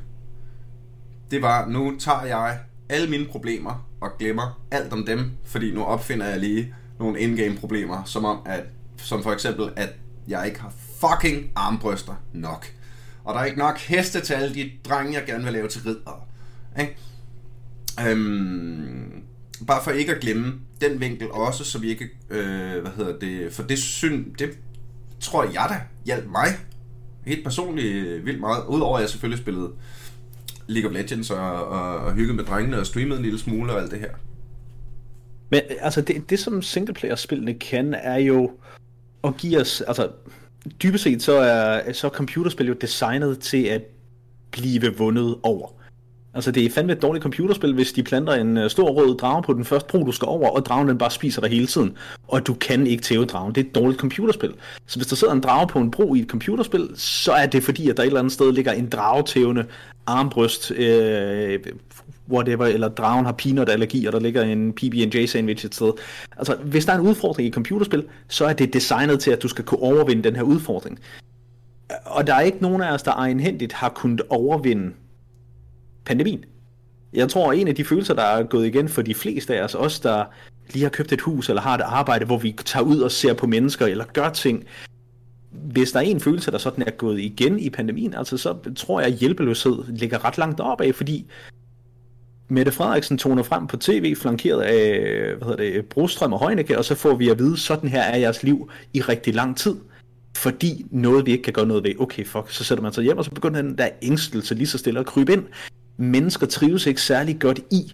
Det var, nu tager jeg alle mine problemer og glemmer alt om dem, fordi nu opfinder jeg lige nogle in-game problemer, som om at, som for eksempel, at jeg ikke har fucking armbryster nok. Og der er ikke nok heste til alle de drenge, jeg gerne vil lave til ridder. Ikke? Øhm, bare for ikke at glemme den vinkel også, så vi ikke, øh, hvad hedder det, for det syn, det tror jeg da hjalp mig helt personligt øh, vildt meget, udover at jeg selvfølgelig spillede League of Legends og, og, og hyggede med drengene og streamede en lille smule og alt det her. Men øh, altså, det, det som singleplayer-spillene kan, er jo at give os, altså, dybest set så er, så er computerspil jo designet til at blive vundet over. Altså det er fandme et dårligt computerspil, hvis de planter en øh, stor rød drage på den første bro, du skal over, og dragen den bare spiser dig hele tiden, og du kan ikke tæve dragen. Det er et dårligt computerspil. Så hvis der sidder en drage på en bro i et computerspil, så er det fordi, at der et eller andet sted ligger en dragetævende armbryst, øh, whatever, eller dragen har peanut allergi, og der ligger en PB&J sandwich et sted. Altså, hvis der er en udfordring i computerspil, så er det designet til, at du skal kunne overvinde den her udfordring. Og der er ikke nogen af os, der egenhændigt har kunnet overvinde pandemien. Jeg tror, en af de følelser, der er gået igen for de fleste af os, os der lige har købt et hus eller har et arbejde, hvor vi tager ud og ser på mennesker eller gør ting, hvis der er en følelse, der sådan er gået igen i pandemien, altså så tror jeg, at hjælpeløshed ligger ret langt op af, fordi Mette Frederiksen toner frem på tv, flankeret af hvad hedder det, Brostrøm og Højnække, og så får vi at vide, sådan her er jeres liv i rigtig lang tid. Fordi noget, vi ikke kan gøre noget ved. Okay, fuck, så sætter man sig hjem, og så begynder den der ængstelse lige så stille at krybe ind. Mennesker trives ikke særlig godt i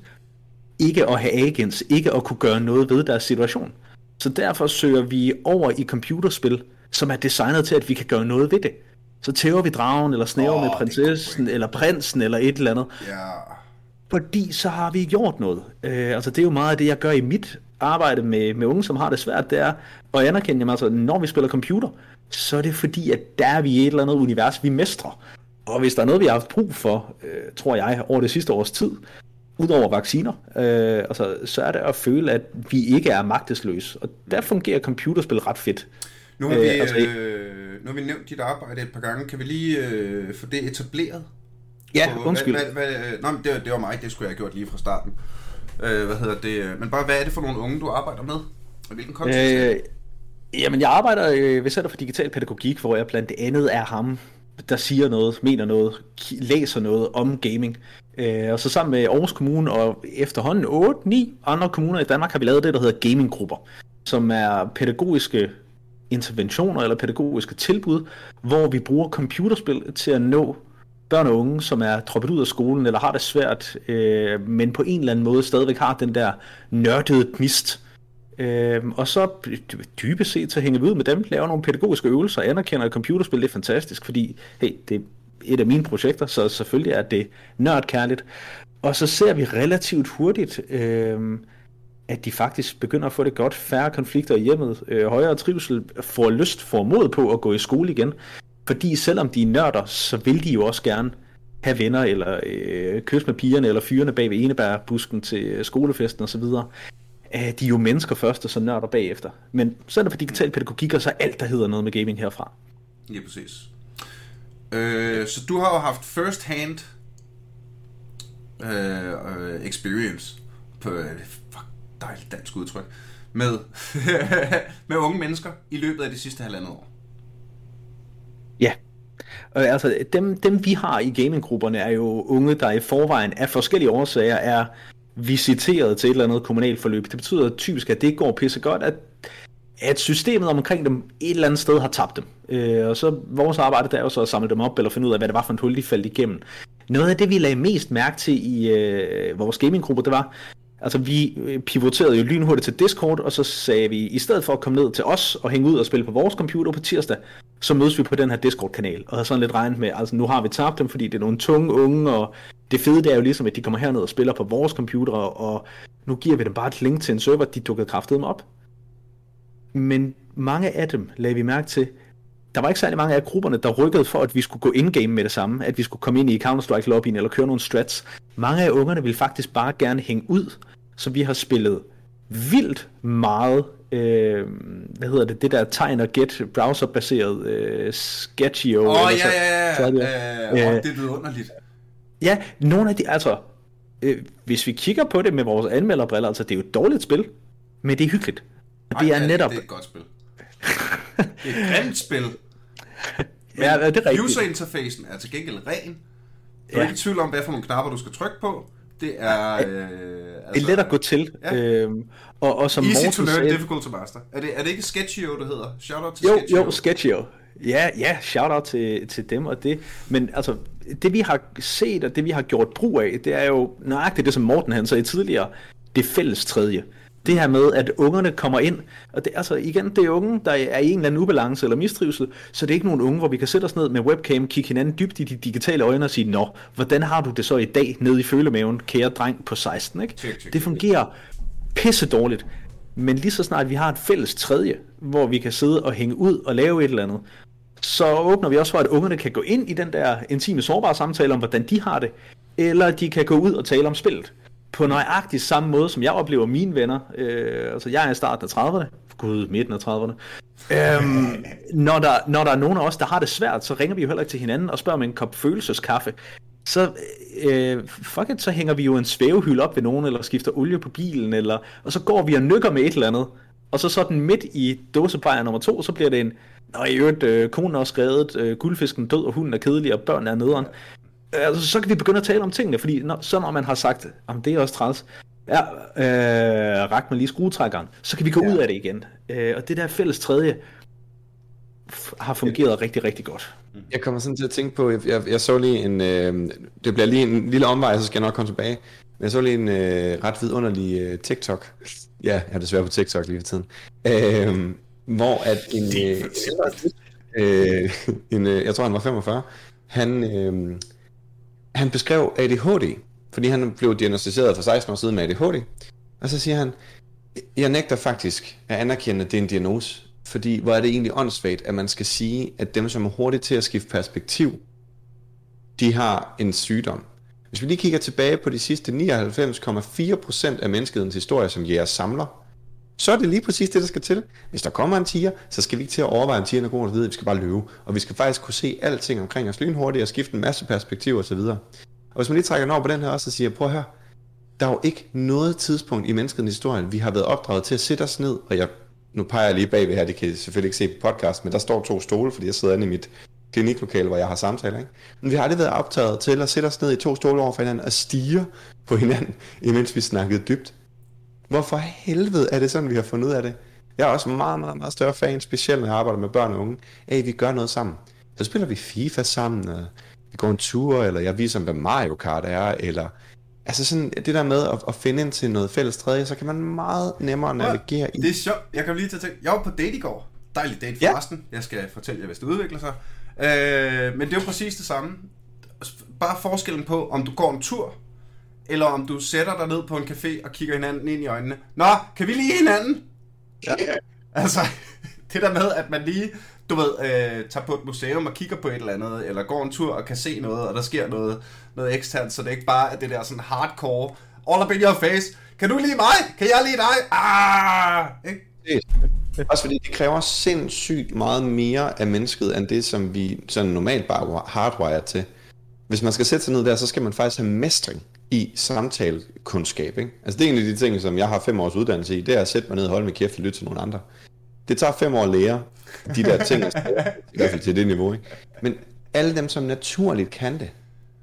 ikke at have agens, ikke at kunne gøre noget ved deres situation. Så derfor søger vi over i computerspil, som er designet til, at vi kan gøre noget ved det. Så tæver vi dragen, eller snæver oh, med prinsessen, eller prinsen, eller et eller andet. Ja. Fordi så har vi gjort noget. Øh, altså det er jo meget af det, jeg gør i mit arbejde med, med unge, som har det svært, det er at anerkende, jamen, altså, når vi spiller computer, så er det fordi, at der er vi i et eller andet univers, vi mestrer. Og hvis der er noget, vi har haft brug for, øh, tror jeg, over det sidste års tid, udover vacciner, øh, altså, så er det at føle, at vi ikke er magtesløse. Og der fungerer computerspil ret fedt. Nu har, vi, øh, altså, øh, nu har vi nævnt dit arbejde et par gange. Kan vi lige øh, få det etableret? Ja, på, undskyld. Hvad, hvad, hvad, nej, det, det var mig, det skulle jeg have gjort lige fra starten. Øh, hvad hedder det? Men bare, hvad er det for nogle unge, du arbejder med? Og hvilken kontekst? Øh, jamen, jeg arbejder øh, ved Center for Digital Pædagogik, hvor jeg blandt andet er ham, der siger noget, mener noget, læser noget om gaming. Øh, og så sammen med Aarhus Kommune og efterhånden 8-9 andre kommuner i Danmark har vi lavet det, der hedder gaminggrupper, som er pædagogiske interventioner eller pædagogiske tilbud, hvor vi bruger computerspil til at nå børn og unge, som er droppet ud af skolen eller har det svært, øh, men på en eller anden måde stadigvæk har den der nørdede gnist. Øh, og så dybest set så hænger vi ud med dem, laver nogle pædagogiske øvelser, anerkender at computerspil, det er fantastisk, fordi hey, det er et af mine projekter, så selvfølgelig er det nørdkærligt. Og så ser vi relativt hurtigt, øh, at de faktisk begynder at få det godt, færre konflikter i hjemmet, øh, højere trivsel, får lyst, får mod på at gå i skole igen. Fordi selvom de er nørder, så vil de jo også gerne have venner, eller øh, kysse med pigerne, eller fyrene bag ved enebærbusken til øh, skolefesten osv. Øh, de er jo mennesker først, og så nørder bagefter. Men så er det for digital pædagogik, og så alt, der hedder noget med gaming herfra. Ja, præcis. Øh, så du har jo haft first hand øh, øh experience på, øh, fuck, dejligt dansk udtryk, med, med unge mennesker i løbet af de sidste halvandet år. Ja. Øh, altså, dem, dem vi har i gaminggrupperne er jo unge, der i forvejen af forskellige årsager er visiteret til et eller andet kommunalt forløb. Det betyder typisk, at det ikke går pisse godt, at, at systemet omkring dem et eller andet sted har tabt dem. Øh, og så vores arbejde der er jo så at samle dem op, eller finde ud af, hvad det var for en hul, de faldt igennem. Noget af det, vi lagde mest mærke til i øh, vores gaminggruppe, det var, Altså, vi øh, pivoterede jo lynhurtigt til Discord, og så sagde vi, i stedet for at komme ned til os og hænge ud og spille på vores computer på tirsdag, så mødes vi på den her Discord-kanal. Og havde sådan lidt regnet med, altså nu har vi tabt dem, fordi det er nogle tunge unge, og det fede det er jo ligesom, at de kommer herned og spiller på vores computer, og nu giver vi dem bare et link til en server, de dukkede kraftet op. Men mange af dem lagde vi mærke til, der var ikke særlig mange af grupperne, der rykkede for, at vi skulle gå in-game med det samme, at vi skulle komme ind i Counter-Strike-lobbyen eller køre nogle strats. Mange af ungerne ville faktisk bare gerne hænge ud, så vi har spillet vildt meget, øh, hvad hedder det, det der tegn og get browser-baseret øh, Sketchio. Åh, oh, ja, ja, ja, ja. Øh, øh, det er underligt. Ja, nogle af de, altså, øh, hvis vi kigger på det med vores anmelderbriller, altså det er jo et dårligt spil, men det er hyggeligt. Og det Ej, er ja, netop... Det er et godt spil. det er et grimt spil. Men ja, det er rigtigt. User-interfacen er til gengæld ren. Du er ja. ikke i tvivl om, hvad for nogle knapper du skal trykke på. Det er... Øh, altså, let at gå til. Ja. Øhm, og, og som Easy Morten to learn, sagde, difficult to master. Er det, er det ikke Sketchio, det hedder? Shout out til jo, Sketchio. Jo, Sketchio. Ja, ja, shout out til, til dem og det. Men altså, det vi har set, og det vi har gjort brug af, det er jo nøjagtigt det, som Morten han sagde tidligere, det fælles tredje. Det her med, at ungerne kommer ind, og det, altså igen, det er unge, der er i en eller anden ubalance eller mistrivsel, så det er ikke nogen unge, hvor vi kan sætte os ned med webcam, kigge hinanden dybt i de digitale øjne og sige, nå, hvordan har du det så i dag nede i følemaven, kære dreng på 16, ikke? Det fungerer pisse dårligt. Men lige så snart vi har et fælles tredje, hvor vi kan sidde og hænge ud og lave et eller andet, så åbner vi også for, at ungerne kan gå ind i den der intime, sårbare samtale om, hvordan de har det, eller de kan gå ud og tale om spillet. På nøjagtig samme måde, som jeg oplever mine venner. Øh, altså, jeg er i starten af 30'erne. Gud, midten af 30'erne. Øhm, når, der, når der er nogen af os, der har det svært, så ringer vi jo heller ikke til hinanden og spørger om en kop følelseskaffe. Så, øh, fuck it, så hænger vi jo en svævehylde op ved nogen, eller skifter olie på bilen, eller, og så går vi og nykker med et eller andet. Og så sådan midt i dåsebajer nummer to, så bliver det en, Nå, i øvrigt, øh, konen er også reddet, øh, guldfisken død, og hunden er kedelig, og børnene er nederen. Altså, så kan vi begynde at tale om tingene, fordi når, så når man har sagt, at det er også træls, ja, øh, rak man lige skruetrækkeren, så kan vi gå ja. ud af det igen. Øh, og det der fælles tredje har fungeret ja. rigtig, rigtig godt. Jeg kommer sådan til at tænke på, jeg, jeg, jeg så lige en, øh, det bliver lige en lille omvej, så skal jeg nok komme tilbage. Men jeg så lige en øh, ret vidunderlig øh, TikTok. Ja, jeg er desværre på TikTok lige for tiden. Øh, hvor at en, øh, øh, en øh, jeg tror han var 45, han, øh, han beskrev ADHD, fordi han blev diagnostiseret for 16 år siden med ADHD. Og så siger han, jeg nægter faktisk at anerkende, at det er en diagnose. Fordi hvor er det egentlig åndssvagt, at man skal sige, at dem, som er hurtigt til at skifte perspektiv, de har en sygdom. Hvis vi lige kigger tilbage på de sidste 99,4% af menneskehedens historie som jæger samler, så er det lige præcis det, der skal til. Hvis der kommer en tiger, så skal vi ikke til at overveje, en tiger er god at vi skal bare løbe. Og vi skal faktisk kunne se alting omkring os lynhurtigt og skifte en masse perspektiver osv. Og hvis man lige trækker over på den her også og siger, prøv her, der er jo ikke noget tidspunkt i menneskets historie, vi har været opdraget til at sætte os ned, og jeg, nu peger jeg lige bagved her, det kan I selvfølgelig ikke se på podcast, men der står to stole, fordi jeg sidder inde i mit kliniklokale, hvor jeg har samtaler. Ikke? Men vi har aldrig været optaget til at sætte os ned i to stole over for hinanden og stige på hinanden, imens vi snakkede dybt. Hvorfor helvede er det sådan, vi har fundet ud af det? Jeg er også meget, meget, meget større fan, specielt når jeg arbejder med børn og unge, af vi gør noget sammen. Så spiller vi FIFA sammen, og vi går en tur, eller jeg viser dem, hvad Mario Kart er, eller Altså sådan, det der med at, at finde ind til noget fælles tredje, så kan man meget nemmere navigere i. Det er sjovt. Jeg kan lige til at tænke, jeg var på date i går. Dejlig date forresten. Ja. Jeg skal fortælle jer, hvis det udvikler sig. Øh, men det er jo præcis det samme. Bare forskellen på, om du går en tur, eller om du sætter dig ned på en café og kigger hinanden ind i øjnene. Nå, kan vi lige hinanden? Ja. Altså, det der med, at man lige, du ved, øh, tager på et museum og kigger på et eller andet, eller går en tur og kan se noget, og der sker noget, noget eksternt, så det er ikke bare er det der sådan hardcore, all up in your face, kan du lide mig? Kan jeg lide dig? Ah! Ikke? Også fordi det kræver sindssygt meget mere af mennesket, end det, som vi sådan normalt bare hardwired til. Hvis man skal sætte sig ned der, så skal man faktisk have mestring i samtalekundskab. Ikke? Altså det er en af de ting, som jeg har fem års uddannelse i, det er at sætte mig ned og holde min kæft og lytte til nogle andre. Det tager fem år at lære de der ting, i hvert fald til det niveau. Ikke? Men alle dem, som naturligt kan det,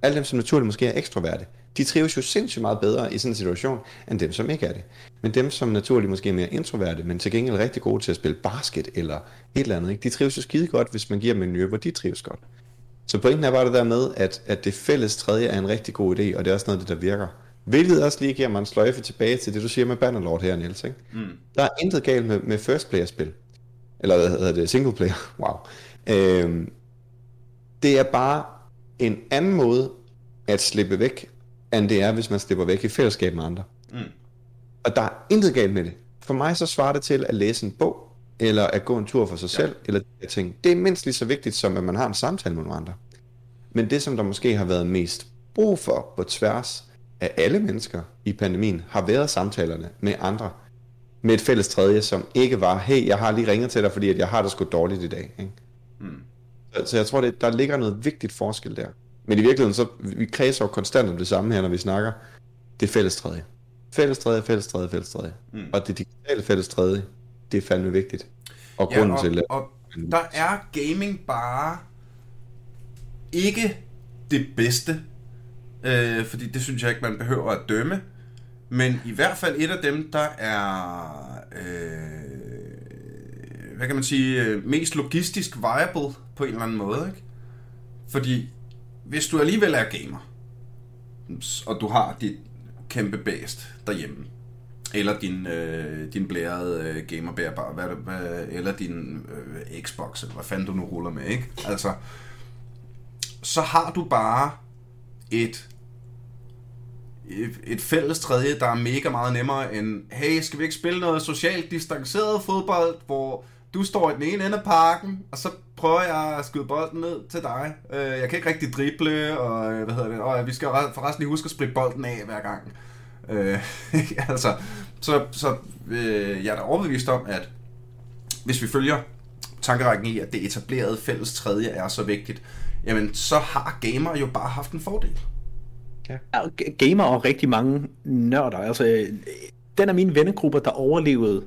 alle dem, som naturligt måske er ekstroverte, de trives jo sindssygt meget bedre i sådan en situation, end dem, som ikke er det. Men dem, som naturligt måske er mere introverte, men til gengæld rigtig gode til at spille basket eller et eller andet, ikke? de trives jo skide godt, hvis man giver dem en miljø, hvor de trives godt. Så pointen er bare det der med, at, at det fælles tredje er en rigtig god idé, og det er også noget af det, der virker. Hvilket også lige giver mig en sløjfe tilbage til det, du siger med Bannerlord her, Niels. Ikke? Mm. Der er intet galt med, med first player spil. Eller hvad hedder det? Single player. Wow. Øhm, det er bare en anden måde at slippe væk, end det er, hvis man slipper væk i fællesskab med andre. Mm. Og der er intet galt med det. For mig så svarer det til at læse en bog, eller at gå en tur for sig ja. selv, eller de ting. Det er mindst lige så vigtigt, som at man har en samtale med nogle andre. Men det, som der måske har været mest brug for på tværs af alle mennesker i pandemien, har været samtalerne med andre, med et fælles tredje, som ikke var, hey, jeg har lige ringet til dig, fordi at jeg har det sgu dårligt i dag. Ikke? Mm. Så, så jeg tror, det, der ligger noget vigtigt forskel der. Men i virkeligheden, så vi kredser jo konstant om det samme her, når vi snakker. Det er fælles tredje. Fælles tredje, fælles tredje, fælles tredje. Mm. Og det digitale fælles tredje, det er fandme vigtigt. Og ja, grunden og, til det. Og der er gaming bare ikke det bedste. Øh, fordi det synes jeg ikke, man behøver at dømme. Men i hvert fald et af dem, der er... Øh, hvad kan man sige, øh, mest logistisk viable på en eller anden måde, ikke? Fordi hvis du alligevel er gamer, og du har dit kæmpe bæst derhjemme, eller din, øh, din blærede øh, gamerbærbar, hvad, hvad, eller din øh, Xbox, eller hvad fanden du nu ruller med, ikke? Altså, så har du bare et, et, fælles tredje, der er mega meget nemmere end, hey, skal vi ikke spille noget socialt distanceret fodbold, hvor du står i den ene ende af parken, og så prøver jeg at skyde bolden ned til dig. Øh, jeg kan ikke rigtig drible, og øh, hvad hedder det, og vi skal forresten lige huske at spritte bolden af hver gang. Øh, altså, så, så øh, jeg er da overbevist om, at hvis vi følger tankerækken i, at det etablerede fælles tredje er så vigtigt, jamen så har gamer jo bare haft en fordel. Ja. Gamer og rigtig mange nørder. Altså, den af mine vennegrupper, der overlevede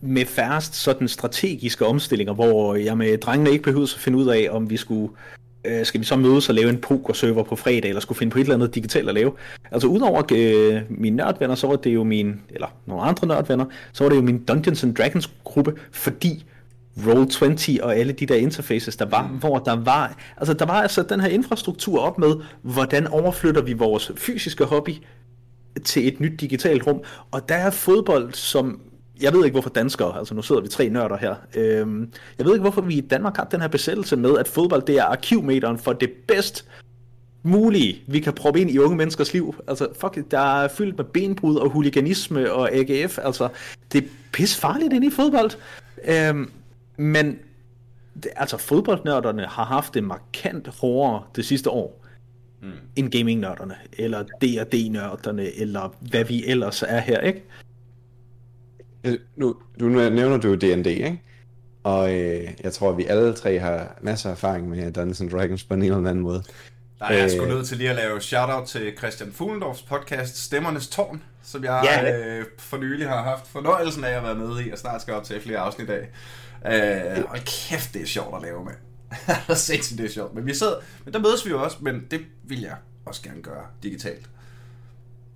med færrest sådan strategiske omstillinger, hvor jeg med drengene ikke behøvede at finde ud af, om vi skulle øh, skal vi så mødes og lave en poker-server på fredag, eller skulle finde på et eller andet digitalt at lave. Altså udover øh, mine nørdvenner, så var det jo min, eller nogle andre nørdvenner, så var det jo min Dungeons and Dragons gruppe, fordi Roll20 og alle de der interfaces, der var, mm. hvor der var, altså der var altså den her infrastruktur op med, hvordan overflytter vi vores fysiske hobby til et nyt digitalt rum, og der er fodbold som jeg ved ikke hvorfor danskere, altså nu sidder vi tre nørder her, øhm, jeg ved ikke hvorfor vi i Danmark har den her besættelse med, at fodbold det er arkivmeteren for det bedst mulige, vi kan proppe ind i unge menneskers liv. Altså, fuck, der er fyldt med benbrud og huliganisme og AGF, altså, det er pis farligt inde i fodbold. Øhm, men, det, altså, fodboldnørderne har haft det markant hårdere det sidste år, mm. end gamingnørderne, eller D&D-nørderne, eller hvad vi ellers er her, ikke? Nu, du nævner du D&D, ikke? Og øh, jeg tror, at vi alle tre har masser af erfaring med Dungeons Dragons på en eller anden måde. Nej, jeg skulle øh, nødt til lige at lave shout-out til Christian Fuglendorfs podcast Stemmernes Tårn, som jeg ja. øh, for nylig har haft fornøjelsen af at være med i, og snart skal op til flere afsnit af. Øh, og kæft, det er sjovt at lave med. det er sindssygt, det er sjovt. Men, vi sidder, men der mødes vi jo også, men det vil jeg også gerne gøre digitalt.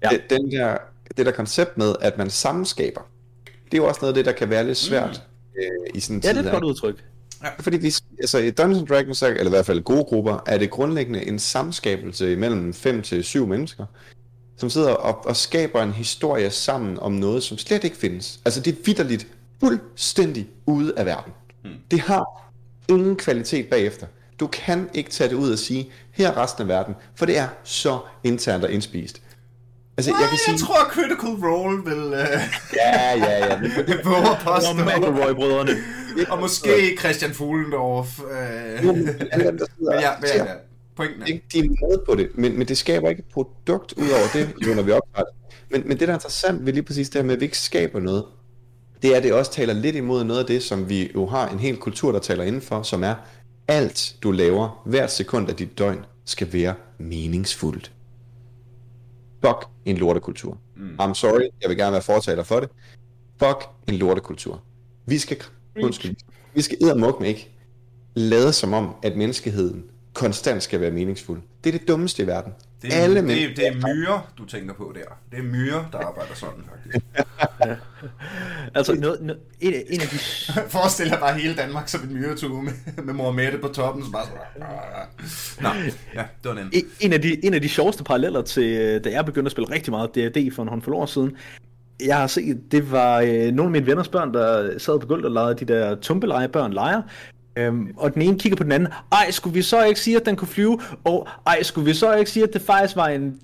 Ja. Det, den der, det der koncept med, at man sammenskaber det er jo også noget af det, der kan være lidt svært mm. øh, i sådan en ja, tid. Det er et godt udtryk. Ja. Fordi vi, altså i Dungeons Dragons, eller i hvert fald gode grupper, er det grundlæggende en samskabelse mellem 5 til syv mennesker, som sidder og, og skaber en historie sammen om noget, som slet ikke findes. Altså det er vidderligt fuldstændig ude af verden. Mm. Det har ingen kvalitet bagefter. Du kan ikke tage det ud og sige, her er resten af verden, for det er så internt og indspist. Altså, Nej, jeg, kan sige... jeg tror, Critical Role vil... Uh... ja, ja, ja. Det, våger påstå. McElroy-brødrene. Og måske Christian Fuglendorf. Uh... Jo, men sidder... men ja, men ja, pointen er... De er med på det, men, men det skaber ikke et produkt ud over det, jo, når vi oprettet. Men, men det, der er interessant ved lige præcis det her med, at vi ikke skaber noget, det er, at det også taler lidt imod noget af det, som vi jo har en hel kultur, der taler indenfor, som er, alt du laver, hvert sekund af dit døgn, skal være meningsfuldt. Fuck en lortekultur. Mm. I'm sorry, jeg vil gerne være fortaler for det. Fuck en lortekultur. Vi skal, undskyld, vi skal eddermuk med ikke lade som om, at menneskeheden konstant skal være meningsfuld. Det er det dummeste i verden. Det er, Alle det, er, det er myrer, du tænker på der. Det er myrer, der arbejder sådan, faktisk. ja. Altså, noget, noget, en, en af de... Forestil dig bare hele Danmark som en myretue med, med mor Mette på toppen, så bare så... Nå, ja, det var den. En, en, af de, en af de sjoveste paralleller til, øh, da jeg begyndte at spille rigtig meget D&D for en håndfuld år siden, jeg har set, det var øh, nogle af mine venners børn, der sad på gulvet og legede de der tumpeleje børn leger. Øhm, og den ene kigger på den anden. Ej, skulle vi så ikke sige, at den kunne flyve? Og ej, skulle vi så ikke sige, at det faktisk var en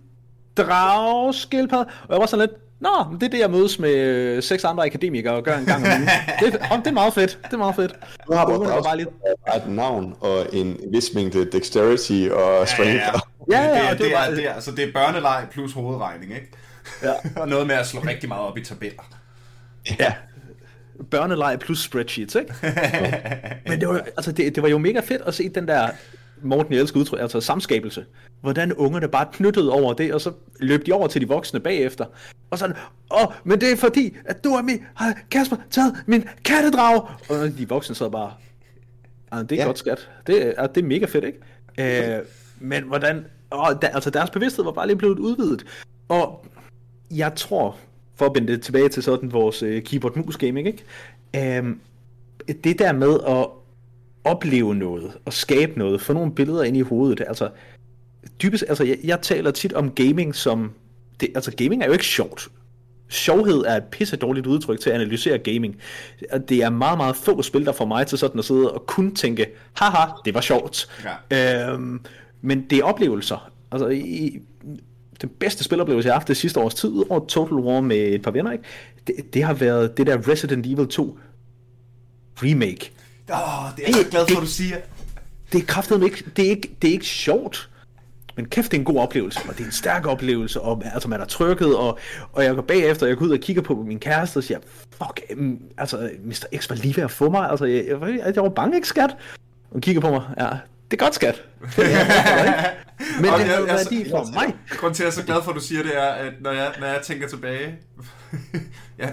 dragskildpadde? Og jeg var sådan lidt, Nå, det er det, jeg mødes med øh, seks andre akademikere og gør en gang om ugen. Det, oh, det er meget fedt. Det er meget fedt. Nu har du også bare lidt... et navn og en vis mængde dexterity og strength. Ja, ja. ja, ja, det, det, det, er, det, er, altså, det er børneleg plus hovedregning, ikke? Ja. og noget med at slå rigtig meget op i tabeller. Ja børneleg plus spreadsheets, ikke? Men det var, altså, det, det var jo mega fedt at se den der, Morten, jeg elsker udtryk, altså samskabelse. Hvordan ungerne bare knyttede over det, og så løb de over til de voksne bagefter. Og sådan, åh, men det er fordi, at du og mig har Kasper taget min kattedrag. Og de voksne sad bare, ah, det er ja. godt skat. Det er, det er mega fedt, ikke? Øh, men hvordan, åh, da, altså deres bevidsthed var bare lige blevet udvidet. Og jeg tror, for at vende det tilbage til sådan vores uh, keyboard-mus gaming, ikke? Um, det der med at opleve noget, og skabe noget, få nogle billeder ind i hovedet, altså, dybest, altså jeg, jeg taler tit om gaming som, det, altså gaming er jo ikke sjovt. Sjovhed er et pisse dårligt udtryk til at analysere gaming. Det er meget, meget få spil, der får mig til sådan at sidde og kun tænke, haha, det var sjovt. Ja. Øhm, men det er oplevelser. Altså, i, den bedste spiloplevelse, jeg har haft det sidste års tid, over Total War med et par venner, ikke? Det, det har været det der Resident Evil 2 remake. Åh, oh, det er jeg glad for, det, du siger. Det er kraftigt ikke, det er ikke, det er ikke sjovt. Men kæft, det er en god oplevelse, og det er en stærk oplevelse, og altså, man er trykket, og, og jeg går bagefter, jeg går ud og kigger på min kæreste og siger, fuck, um, altså, Mr. X var lige ved at få mig, altså, jeg, jeg, jeg var bange, ikke skat? Og kigger på mig, ja, det er godt, skat. Det er, Men det har værdi for mig. Grunden til, at jeg er så glad for, at du siger det, er, at når jeg, når jeg tænker tilbage, ja,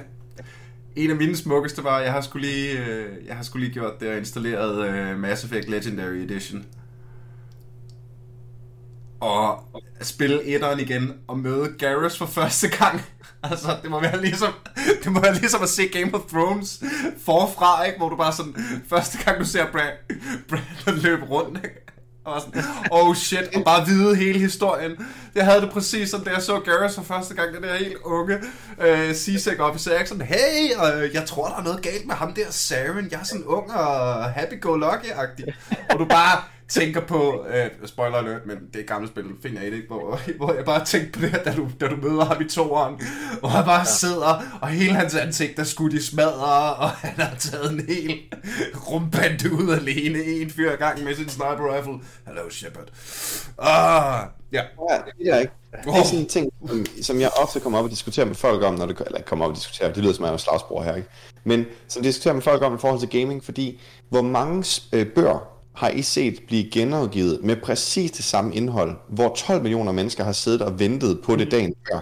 en af mine smukkeste var, jeg har skulle lige, øh, jeg har skulle lige gjort det og installeret uh, Mass Effect Legendary Edition og spille etteren igen og møde Garrus for første gang. altså, det må være ligesom, det må være ligesom at se Game of Thrones forfra, ikke? Hvor du bare sådan, første gang du ser Brand, Brandon løbe rundt, ikke? Og sådan, oh shit, og bare vide hele historien. Jeg havde det præcis som da jeg så Garrus for første gang, den der helt unge øh, CSEC officer. Jeg sådan, hey, øh, jeg tror der er noget galt med ham der Saren. Jeg er sådan ung og happy-go-lucky-agtig. Og du bare, tænker på, uh, spoiler alert, men det er et gammelt spil, finder jeg det, hvor, hvor jeg bare tænker på det her, da du, da du møder ham i toeren, hvor han bare ja. sidder, og hele hans ansigt er skudt i smadre, og han har taget en hel rumbande ud alene, en fyr gang med sin sniper rifle. Hello, Shepard. Ah, ja. ja det er ikke. Det er sådan en ting, som, som jeg ofte kommer op og diskuterer med folk om, når det, eller kommer op og diskuterer, det lyder som, at jeg er slagsbror her, ikke? Men som diskuterer med folk om i forhold til gaming, fordi hvor mange øh, bøger har I set blive genudgivet med præcis det samme indhold, hvor 12 millioner mennesker har siddet og ventet på det dagen før,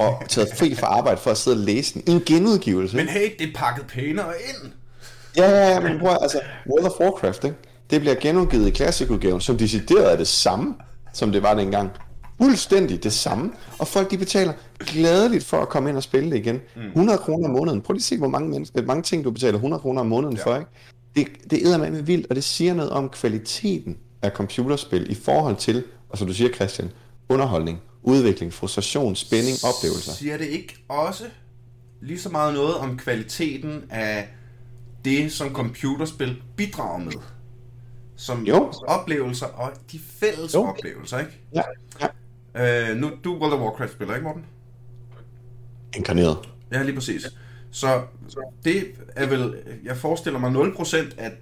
og taget fri fra arbejde for at sidde og læse den. En genudgivelse. Men hey, det er pakket pænere ind. Ja, ja, ja, men prøv altså, World of Warcraft, ikke? det bliver genudgivet i Classic-udgaven, som decideret er det samme, som det var dengang. Fuldstændig det samme. Og folk de betaler gladeligt for at komme ind og spille det igen. 100 mm. kroner om måneden. Prøv lige at se, hvor mange, mennesker, mange ting du betaler 100 kroner om måneden ja. for. Ikke? Det, det er med vildt, og det siger noget om kvaliteten af computerspil i forhold til, og som du siger Christian, underholdning, udvikling, frustration, spænding, oplevelser. Siger det ikke også lige så meget noget om kvaliteten af det, som computerspil bidrager med? Som jo. oplevelser og de fælles jo. oplevelser, ikke? Ja. ja. Øh, nu, du World of Warcraft spiller, ikke Morten? Inkarneret. Ja, lige præcis. Så det er vel, jeg forestiller mig 0%, at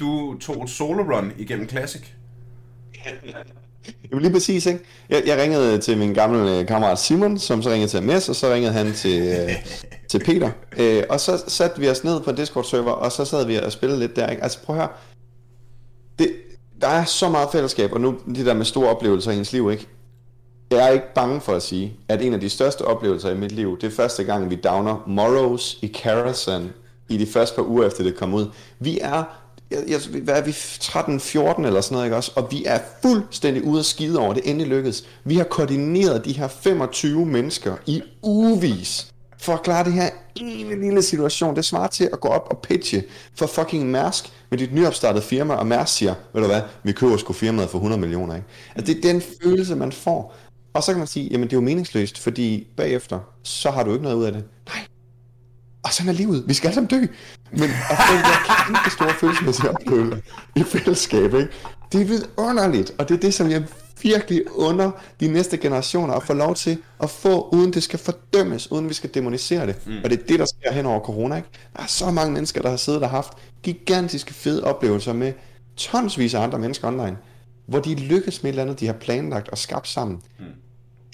du tog et solo run igennem Classic. Jamen lige præcis, ikke? Jeg, jeg ringede til min gamle øh, kammerat Simon, som så ringede til MS, og så ringede han til, øh, til Peter. Øh, og så satte vi os ned på en Discord-server, og så sad vi og spillede lidt der, ikke? Altså prøv at høre. Det, der er så meget fællesskab, og nu det der med store oplevelser i ens liv, ikke? Jeg er ikke bange for at sige, at en af de største oplevelser i mit liv, det er første gang, vi downer Morrows i Karasan i de første par uger efter det kom ud. Vi er, jeg, jeg, hvad er vi, 13-14 eller sådan noget, ikke også? Og vi er fuldstændig ude at skide over, det endelig lykkedes. Vi har koordineret de her 25 mennesker i ugevis for at klare det her ene lille situation. Det svarer til at gå op og pitche for fucking Mærsk med dit nyopstartede firma, og Mærsk siger, ved du hvad, vi køber sgu firmaet for 100 millioner, ikke? Altså, det er den følelse, man får. Og så kan man sige, jamen det er jo meningsløst, fordi bagefter, så har du ikke noget ud af det. Nej. Og sådan er livet. Vi skal alle sammen dø. Men at få den der kæmpe store følelsesmæssige oplevelse i fællesskab, ikke? det er vidunderligt. Og det er det, som jeg virkelig under de næste generationer at få lov til at få, uden det skal fordømmes, uden vi skal demonisere det. Mm. Og det er det, der sker hen over corona. Ikke? Der er så mange mennesker, der har siddet og haft gigantiske fede oplevelser med tonsvis af andre mennesker online, hvor de lykkes med et eller andet, de har planlagt og skabt sammen. Mm.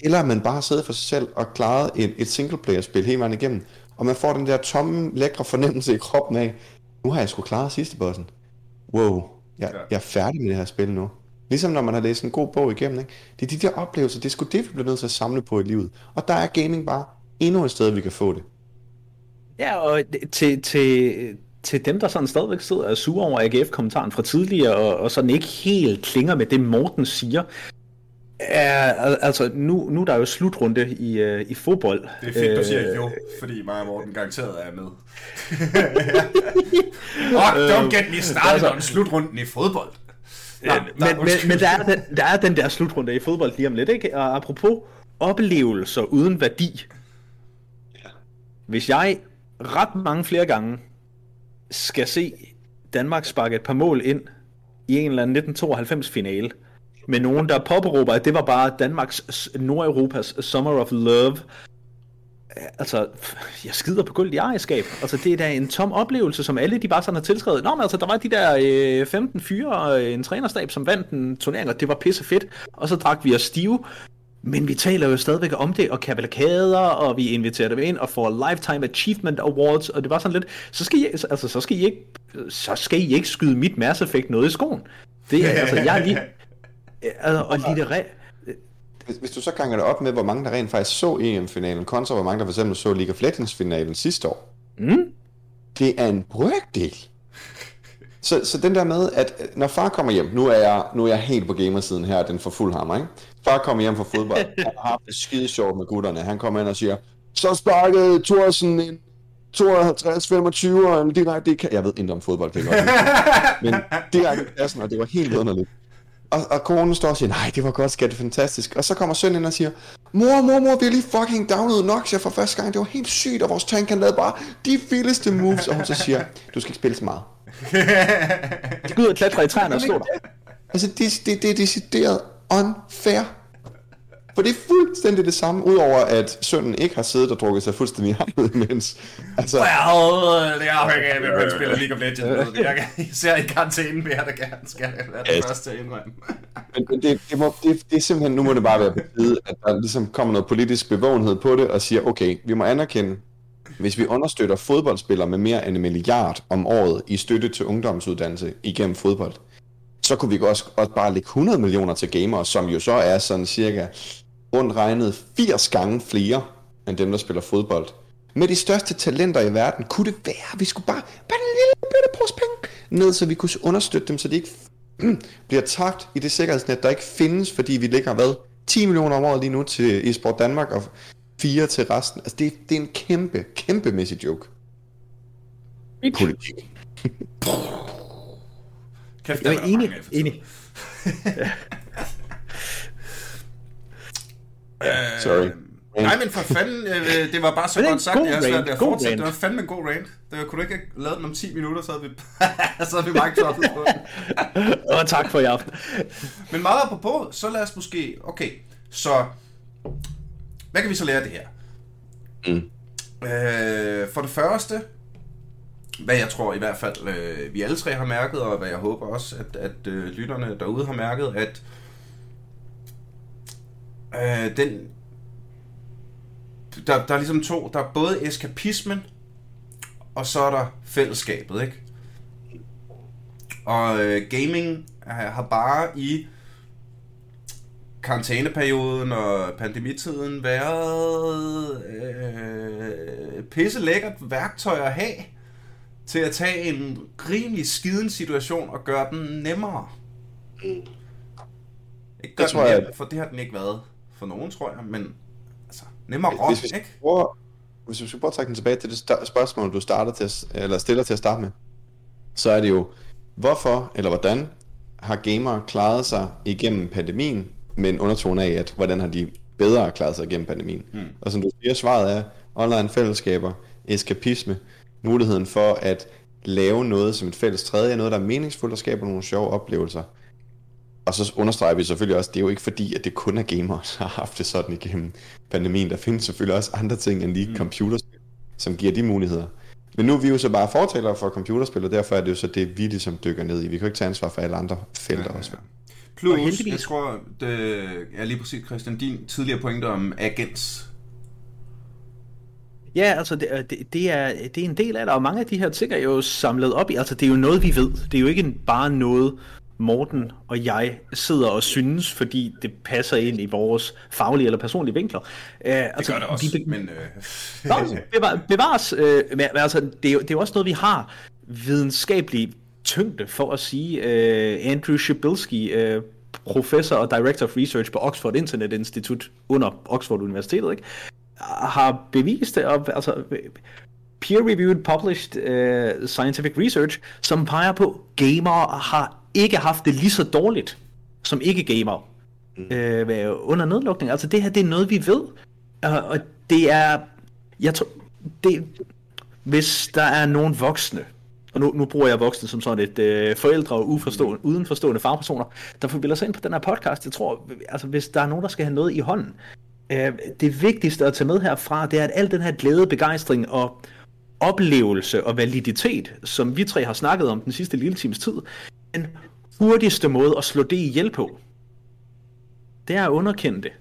Eller at man bare har siddet for sig selv og klaret et, et singleplayer-spil hele vejen igennem, og man får den der tomme, lækre fornemmelse i kroppen af, nu har jeg sgu klaret sidste bossen. Wow, jeg, jeg er færdig med det her spil nu. Ligesom når man har læst en god bog igennem, ikke? det er de der oplevelser, det er sgu det, vi bliver nødt til at samle på i livet. Og der er gaming bare endnu et sted, vi kan få det. Ja, og til, til, til dem, der sådan stadigvæk sidder og sure over AGF-kommentaren fra tidligere, og, og sådan ikke helt klinger med det, Morten siger, Ja, altså nu, nu er der jo slutrunde i, uh, i fodbold. Det er fedt, du siger jo, fordi mig og Morten garanteret er med. oh, don't get me started altså, on slutrunden i fodbold. Nå, men, men, men der, er den, der er den der slutrunde i fodbold lige om lidt, ikke? Og apropos oplevelser uden værdi. Hvis jeg ret mange flere gange skal se Danmark sparke et par mål ind i en eller anden 1992 finale, med nogen, der påberåber, at det var bare Danmarks, Nordeuropas Summer of Love, øh, altså, jeg skider på guld i ejerskab. Altså, det er da en tom oplevelse, som alle de bare sådan har tilskrevet. Nå, men altså, der var de der øh, 15 fyre og en trænerstab, som vandt en turnering, og det var pisse fedt. Og så drak vi os stive. Men vi taler jo stadigvæk om det, og kavalkader, og vi inviterer dem ind, og får Lifetime Achievement Awards, og det var sådan lidt, så skal I, altså, så skal I ikke, så skal I ikke skyde mit Mass Effect noget i skoen. Det er, altså, jeg er lige, altså, og litterært, hvis, hvis du så ganger det op med, hvor mange der rent faktisk så EM-finalen, kontra hvor mange der for eksempel så League of Legends-finalen sidste år, mm. det er en brøkdel. Så, så den der med, at når far kommer hjem, nu er jeg, nu er jeg helt på gamersiden her, den for fuld hammer, ikke? Far kommer hjem fra fodbold, han har haft det skide sjovt med gutterne. Han kommer ind og siger, så sparkede Thorsen en 52-25 og en direkte... Jeg ved ikke om fodbold, det er godt. Men direkte i kassen, og det var helt underligt. Og, og konen står og siger, nej, det var godt, skat, det er fantastisk. Og så kommer sønnen ind og siger, mor, mor, mor, vi har lige fucking downloadet Noxia for første gang. Det var helt sygt, og vores tank han lavede bare de vildeste moves. Og hun så siger, du skal ikke spille så meget. De går ud og klatrer i træerne og slår dig. Altså, det, det, det er decideret unfair. For det er fuldstændig det samme, udover at sønnen ikke har siddet og drukket sig fuldstændig hamlet imens. Altså... Well, det er afhængig af, hvem man spiller League of Legends. Jeg, kan, ser i karantæne med, der gerne skal være det første til at indrømme. Men det, det, må, det, det er simpelthen, nu må det bare være på tide, at der ligesom kommer noget politisk bevågenhed på det, og siger, okay, vi må anerkende, hvis vi understøtter fodboldspillere med mere end en milliard om året i støtte til ungdomsuddannelse igennem fodbold, så kunne vi også, også bare lægge 100 millioner til gamere, som jo så er sådan cirka rundt regnet 80 gange flere end dem, der spiller fodbold. Med de største talenter i verden, kunne det være, at vi skulle bare, bare en lille bitte pose penge ned, så vi kunne understøtte dem, så de ikke bliver tabt i det sikkerhedsnet, der ikke findes, fordi vi ligger, hvad, 10 millioner om året lige nu til eSport Danmark, og 4 til resten. Altså, det, det er en kæmpe, kæmpe mæssig joke. Politik. Kæft, jeg er enig, enig. Sorry. Nej, men for fanden, øh, det var bare så godt sagt, jeg har svært at fortsætte. Det var fandme en god rant. Det kunne du ikke have lavet den om 10 minutter, så havde vi, så havde vi Microsoft på den. Og tak for i aften. Men meget apropos, så lad os måske, okay, så hvad kan vi så lære af det her? Mm. Øh, for det første, hvad jeg tror i hvert fald, øh, vi alle tre har mærket, og hvad jeg håber også, at, at øh, lytterne derude har mærket, at øh, den der, der er ligesom to, der er både eskapismen, og så er der fællesskabet, ikke? Og øh, gaming har bare i karantæneperioden og pandemitiden været øh, pisse lækkert værktøj at have til at tage en rimelig skiden situation og gøre den nemmere. Mm. Ikke gøre den jeg... for det har den ikke været for nogen, tror jeg, men altså, nemmere rock, hvis, ikke? Prøver, hvis vi skal prøve at trække den tilbage til det spørgsmål, du starter til eller stiller til at starte med, så er det jo, hvorfor eller hvordan har gamere klaret sig igennem pandemien, med en undertone af, at hvordan har de bedre klaret sig igennem pandemien. Hmm. Og som du siger, svaret er online fællesskaber, eskapisme, muligheden for at lave noget som et fælles tredje, noget der er meningsfuldt og skaber nogle sjove oplevelser. Og så understreger vi selvfølgelig også, at det er jo ikke fordi, at det kun er gamere, der har haft det sådan igennem pandemien. Der findes selvfølgelig også andre ting end lige mm. computerspil, som giver de muligheder. Men nu er vi jo så bare fortalere for computerspil, og derfor er det jo så det, vi ligesom dykker ned i. Vi kan jo ikke tage ansvar for alle andre felter ja, ja, ja. også. Plus, jeg tror, det er lige præcis, Christian, din tidligere pointe om agents. Ja, altså det, det, det, er, det er en del af det, og mange af de her ting er jo samlet op i, altså det er jo noget, vi ved. Det er jo ikke bare noget, Morten og jeg sidder og synes, fordi det passer ind i vores faglige eller personlige vinkler. Uh, det altså, gør det også, vi, men... Uh... bevar, bevares, uh, men, altså, det, er jo, det er jo også noget, vi har videnskabelig tyngde for at sige. Uh, Andrew Shabilsky, uh, professor og director of research på Oxford Internet Institute under Oxford Universitetet, ikke? har bevist det. Og, altså, peer-reviewed published uh, scientific research, som peger på, at gamere har ikke haft det lige så dårligt som ikke-gamere mm. uh, under nedlukning. Altså det her, det er noget, vi ved. Uh, og det er, jeg tror, det, hvis der er nogen voksne, og nu, nu bruger jeg voksne som sådan et øh, forældre og uforstående, udenforstående fagpersoner, der forbilder sig ind på den her podcast. Jeg tror, altså hvis der er nogen, der skal have noget i hånden, øh, det vigtigste at tage med herfra, det er, at al den her glæde, begejstring og oplevelse og validitet, som vi tre har snakket om den sidste lille times tid, den hurtigste måde at slå det ihjel på, det er at underkende det.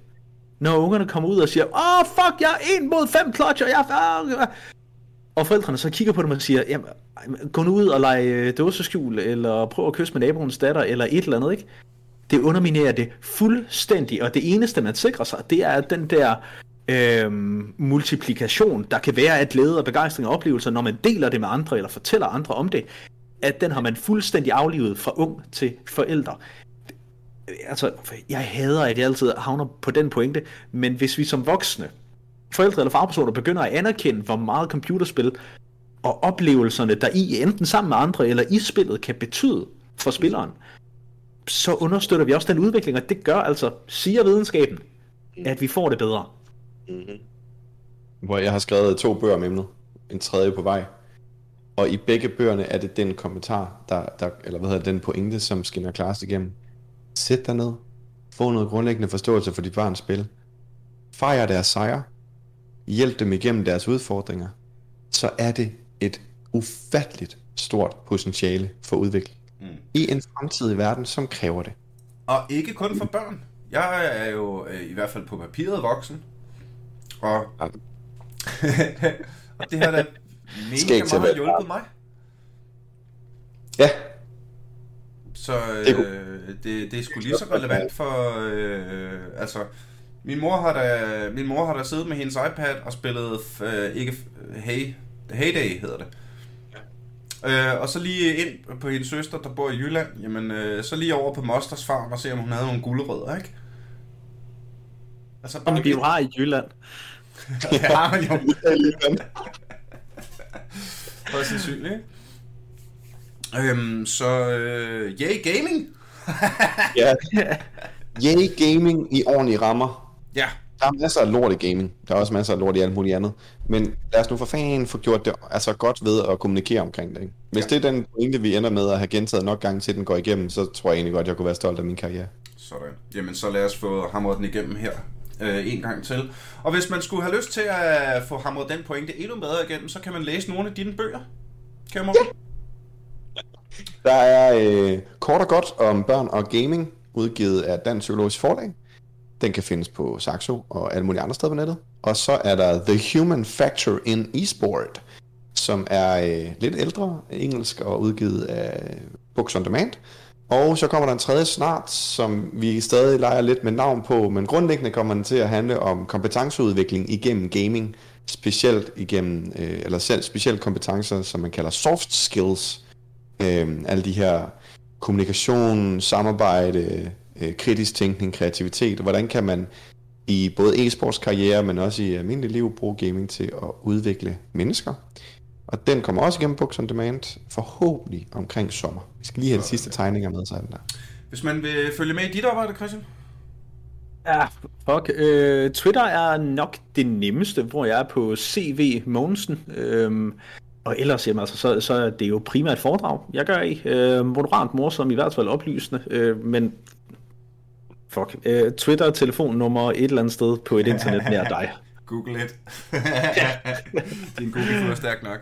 Når ungerne kommer ud og siger, åh oh, fuck, jeg er en mod fem klodser, jeg er og forældrene så kigger på dem og siger, jamen, gå nu ud og lege øh, dåseskjul, eller prøv at kysse med naboens datter, eller et eller andet, ikke? Det underminerer det fuldstændig, og det eneste, man sikrer sig, det er den der øh, multiplikation, der kan være af glæde og begejstring og oplevelser, når man deler det med andre, eller fortæller andre om det, at den har man fuldstændig aflivet fra ung til forældre. Altså, jeg hader, at jeg altid havner på den pointe, men hvis vi som voksne forældre eller fagpersoner begynder at anerkende, hvor meget computerspil og oplevelserne, der i enten sammen med andre eller i spillet, kan betyde for spilleren, så understøtter vi også den udvikling, og det gør altså, siger videnskaben, at vi får det bedre. Mm-hmm. Hvor jeg har skrevet to bøger om emnet, en tredje på vej. Og i begge bøgerne er det den kommentar, der, der, eller hvad hedder den pointe, som skinner klarest igennem. Sæt dig ned. Få noget grundlæggende forståelse for dit barns spil. Fejr deres sejre hjælpe dem igennem deres udfordringer, så er det et ufatteligt stort potentiale for udvikling mm. i en fremtidig verden, som kræver det. Og ikke kun for børn. Jeg er jo øh, i hvert fald på papiret voksen, og, og det har da mega meget hjulpet mig. Ja. Så øh, det, det, det er sgu lige så relevant for, øh, altså, min mor har da, min mor har da siddet med hendes iPad og spillet, øh, ikke Hey, Heyday hedder det. Ja. Øh, og så lige ind på hendes søster, der bor i Jylland, jamen øh, så lige over på Mosters farm og se, om hun havde nogle gulerødder, ikke? Altså, bare Om vi jo har i Jylland. ja, men jo. Hvor sandsynligt, ikke? Øhm, så øh, yay gaming! ja. Yay gaming i ordentlige rammer. Ja. Der er masser af lort i gaming. Der er også masser af lort i alt muligt andet. Men lad os nu for fanden få gjort det altså godt ved at kommunikere omkring det. Ikke? Hvis ja. det er den pointe, vi ender med at have gentaget nok gange til den går igennem, så tror jeg egentlig godt, at jeg kunne være stolt af min karriere. Sådan. Jamen så lad os få hamret den igennem her øh, en gang til. Og hvis man skulle have lyst til at få hamret den pointe endnu bedre igennem, så kan man læse nogle af dine bøger. Kan man? Ja. Der er øh, kort og godt om børn og gaming, udgivet af Dansk Psykologisk Forlag. Den kan findes på Saxo og alle mulige andre steder på nettet. Og så er der The Human Factor in Esport, som er øh, lidt ældre, engelsk og udgivet af Books on Demand. Og så kommer der en tredje snart, som vi stadig leger lidt med navn på, men grundlæggende kommer den til at handle om kompetenceudvikling igennem gaming, specielt igennem, øh, eller selv specielt kompetencer, som man kalder soft skills. Øh, alle de her kommunikation, samarbejde, øh, kritisk tænkning, kreativitet, hvordan kan man i både e-sports karriere, men også i almindelig liv bruge gaming til at udvikle mennesker. Og den kommer også igennem Books on Demand, forhåbentlig omkring sommer. Vi skal lige have de sidste tegninger med, så den der. Hvis man vil følge med i dit arbejde, Christian? Ja, fuck. Øh, Twitter er nok det nemmeste, hvor jeg er på CV Mogensen. Øh, og ellers, jamen, altså, så, så er det jo primært foredrag, jeg gør i. Øh, moderat morsom, i hvert fald oplysende. Øh, men Fuck. Uh, Twitter, telefonnummer et eller andet sted på et internet nær dig. Google it. Din Google er stærk nok.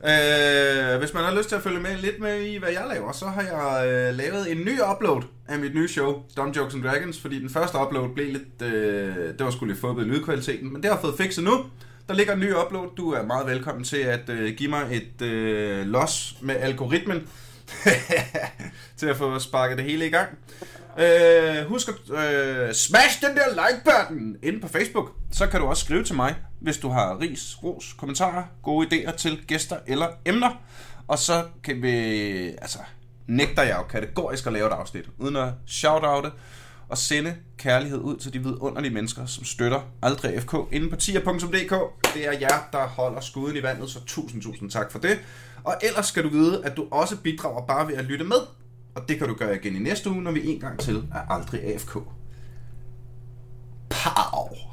Uh, hvis man har lyst til at følge med lidt med i, hvad jeg laver, så har jeg uh, lavet en ny upload af mit nye show, Dumb Jokes and Dragons, fordi den første upload blev lidt, uh, det var sgu lidt i lydkvaliteten, men det har fået fikset nu. Der ligger en ny upload. Du er meget velkommen til at uh, give mig et uh, los med algoritmen til at få sparket det hele i gang. Øh, husk at øh, smash den der like-button inde på Facebook. Så kan du også skrive til mig, hvis du har ris, ros, kommentarer, gode idéer til gæster eller emner. Og så kan vi, altså, nægter jeg jo kategorisk at lave et afsnit, uden at shout-oute og sende kærlighed ud til de vidunderlige mennesker, som støtter Aldrig FK inde på tier.dk. Det er jer, der holder skuden i vandet, så tusind, tusind tak for det. Og ellers skal du vide, at du også bidrager bare ved at lytte med. Og det kan du gøre igen i næste uge, når vi en gang til er aldrig AFK. Pow!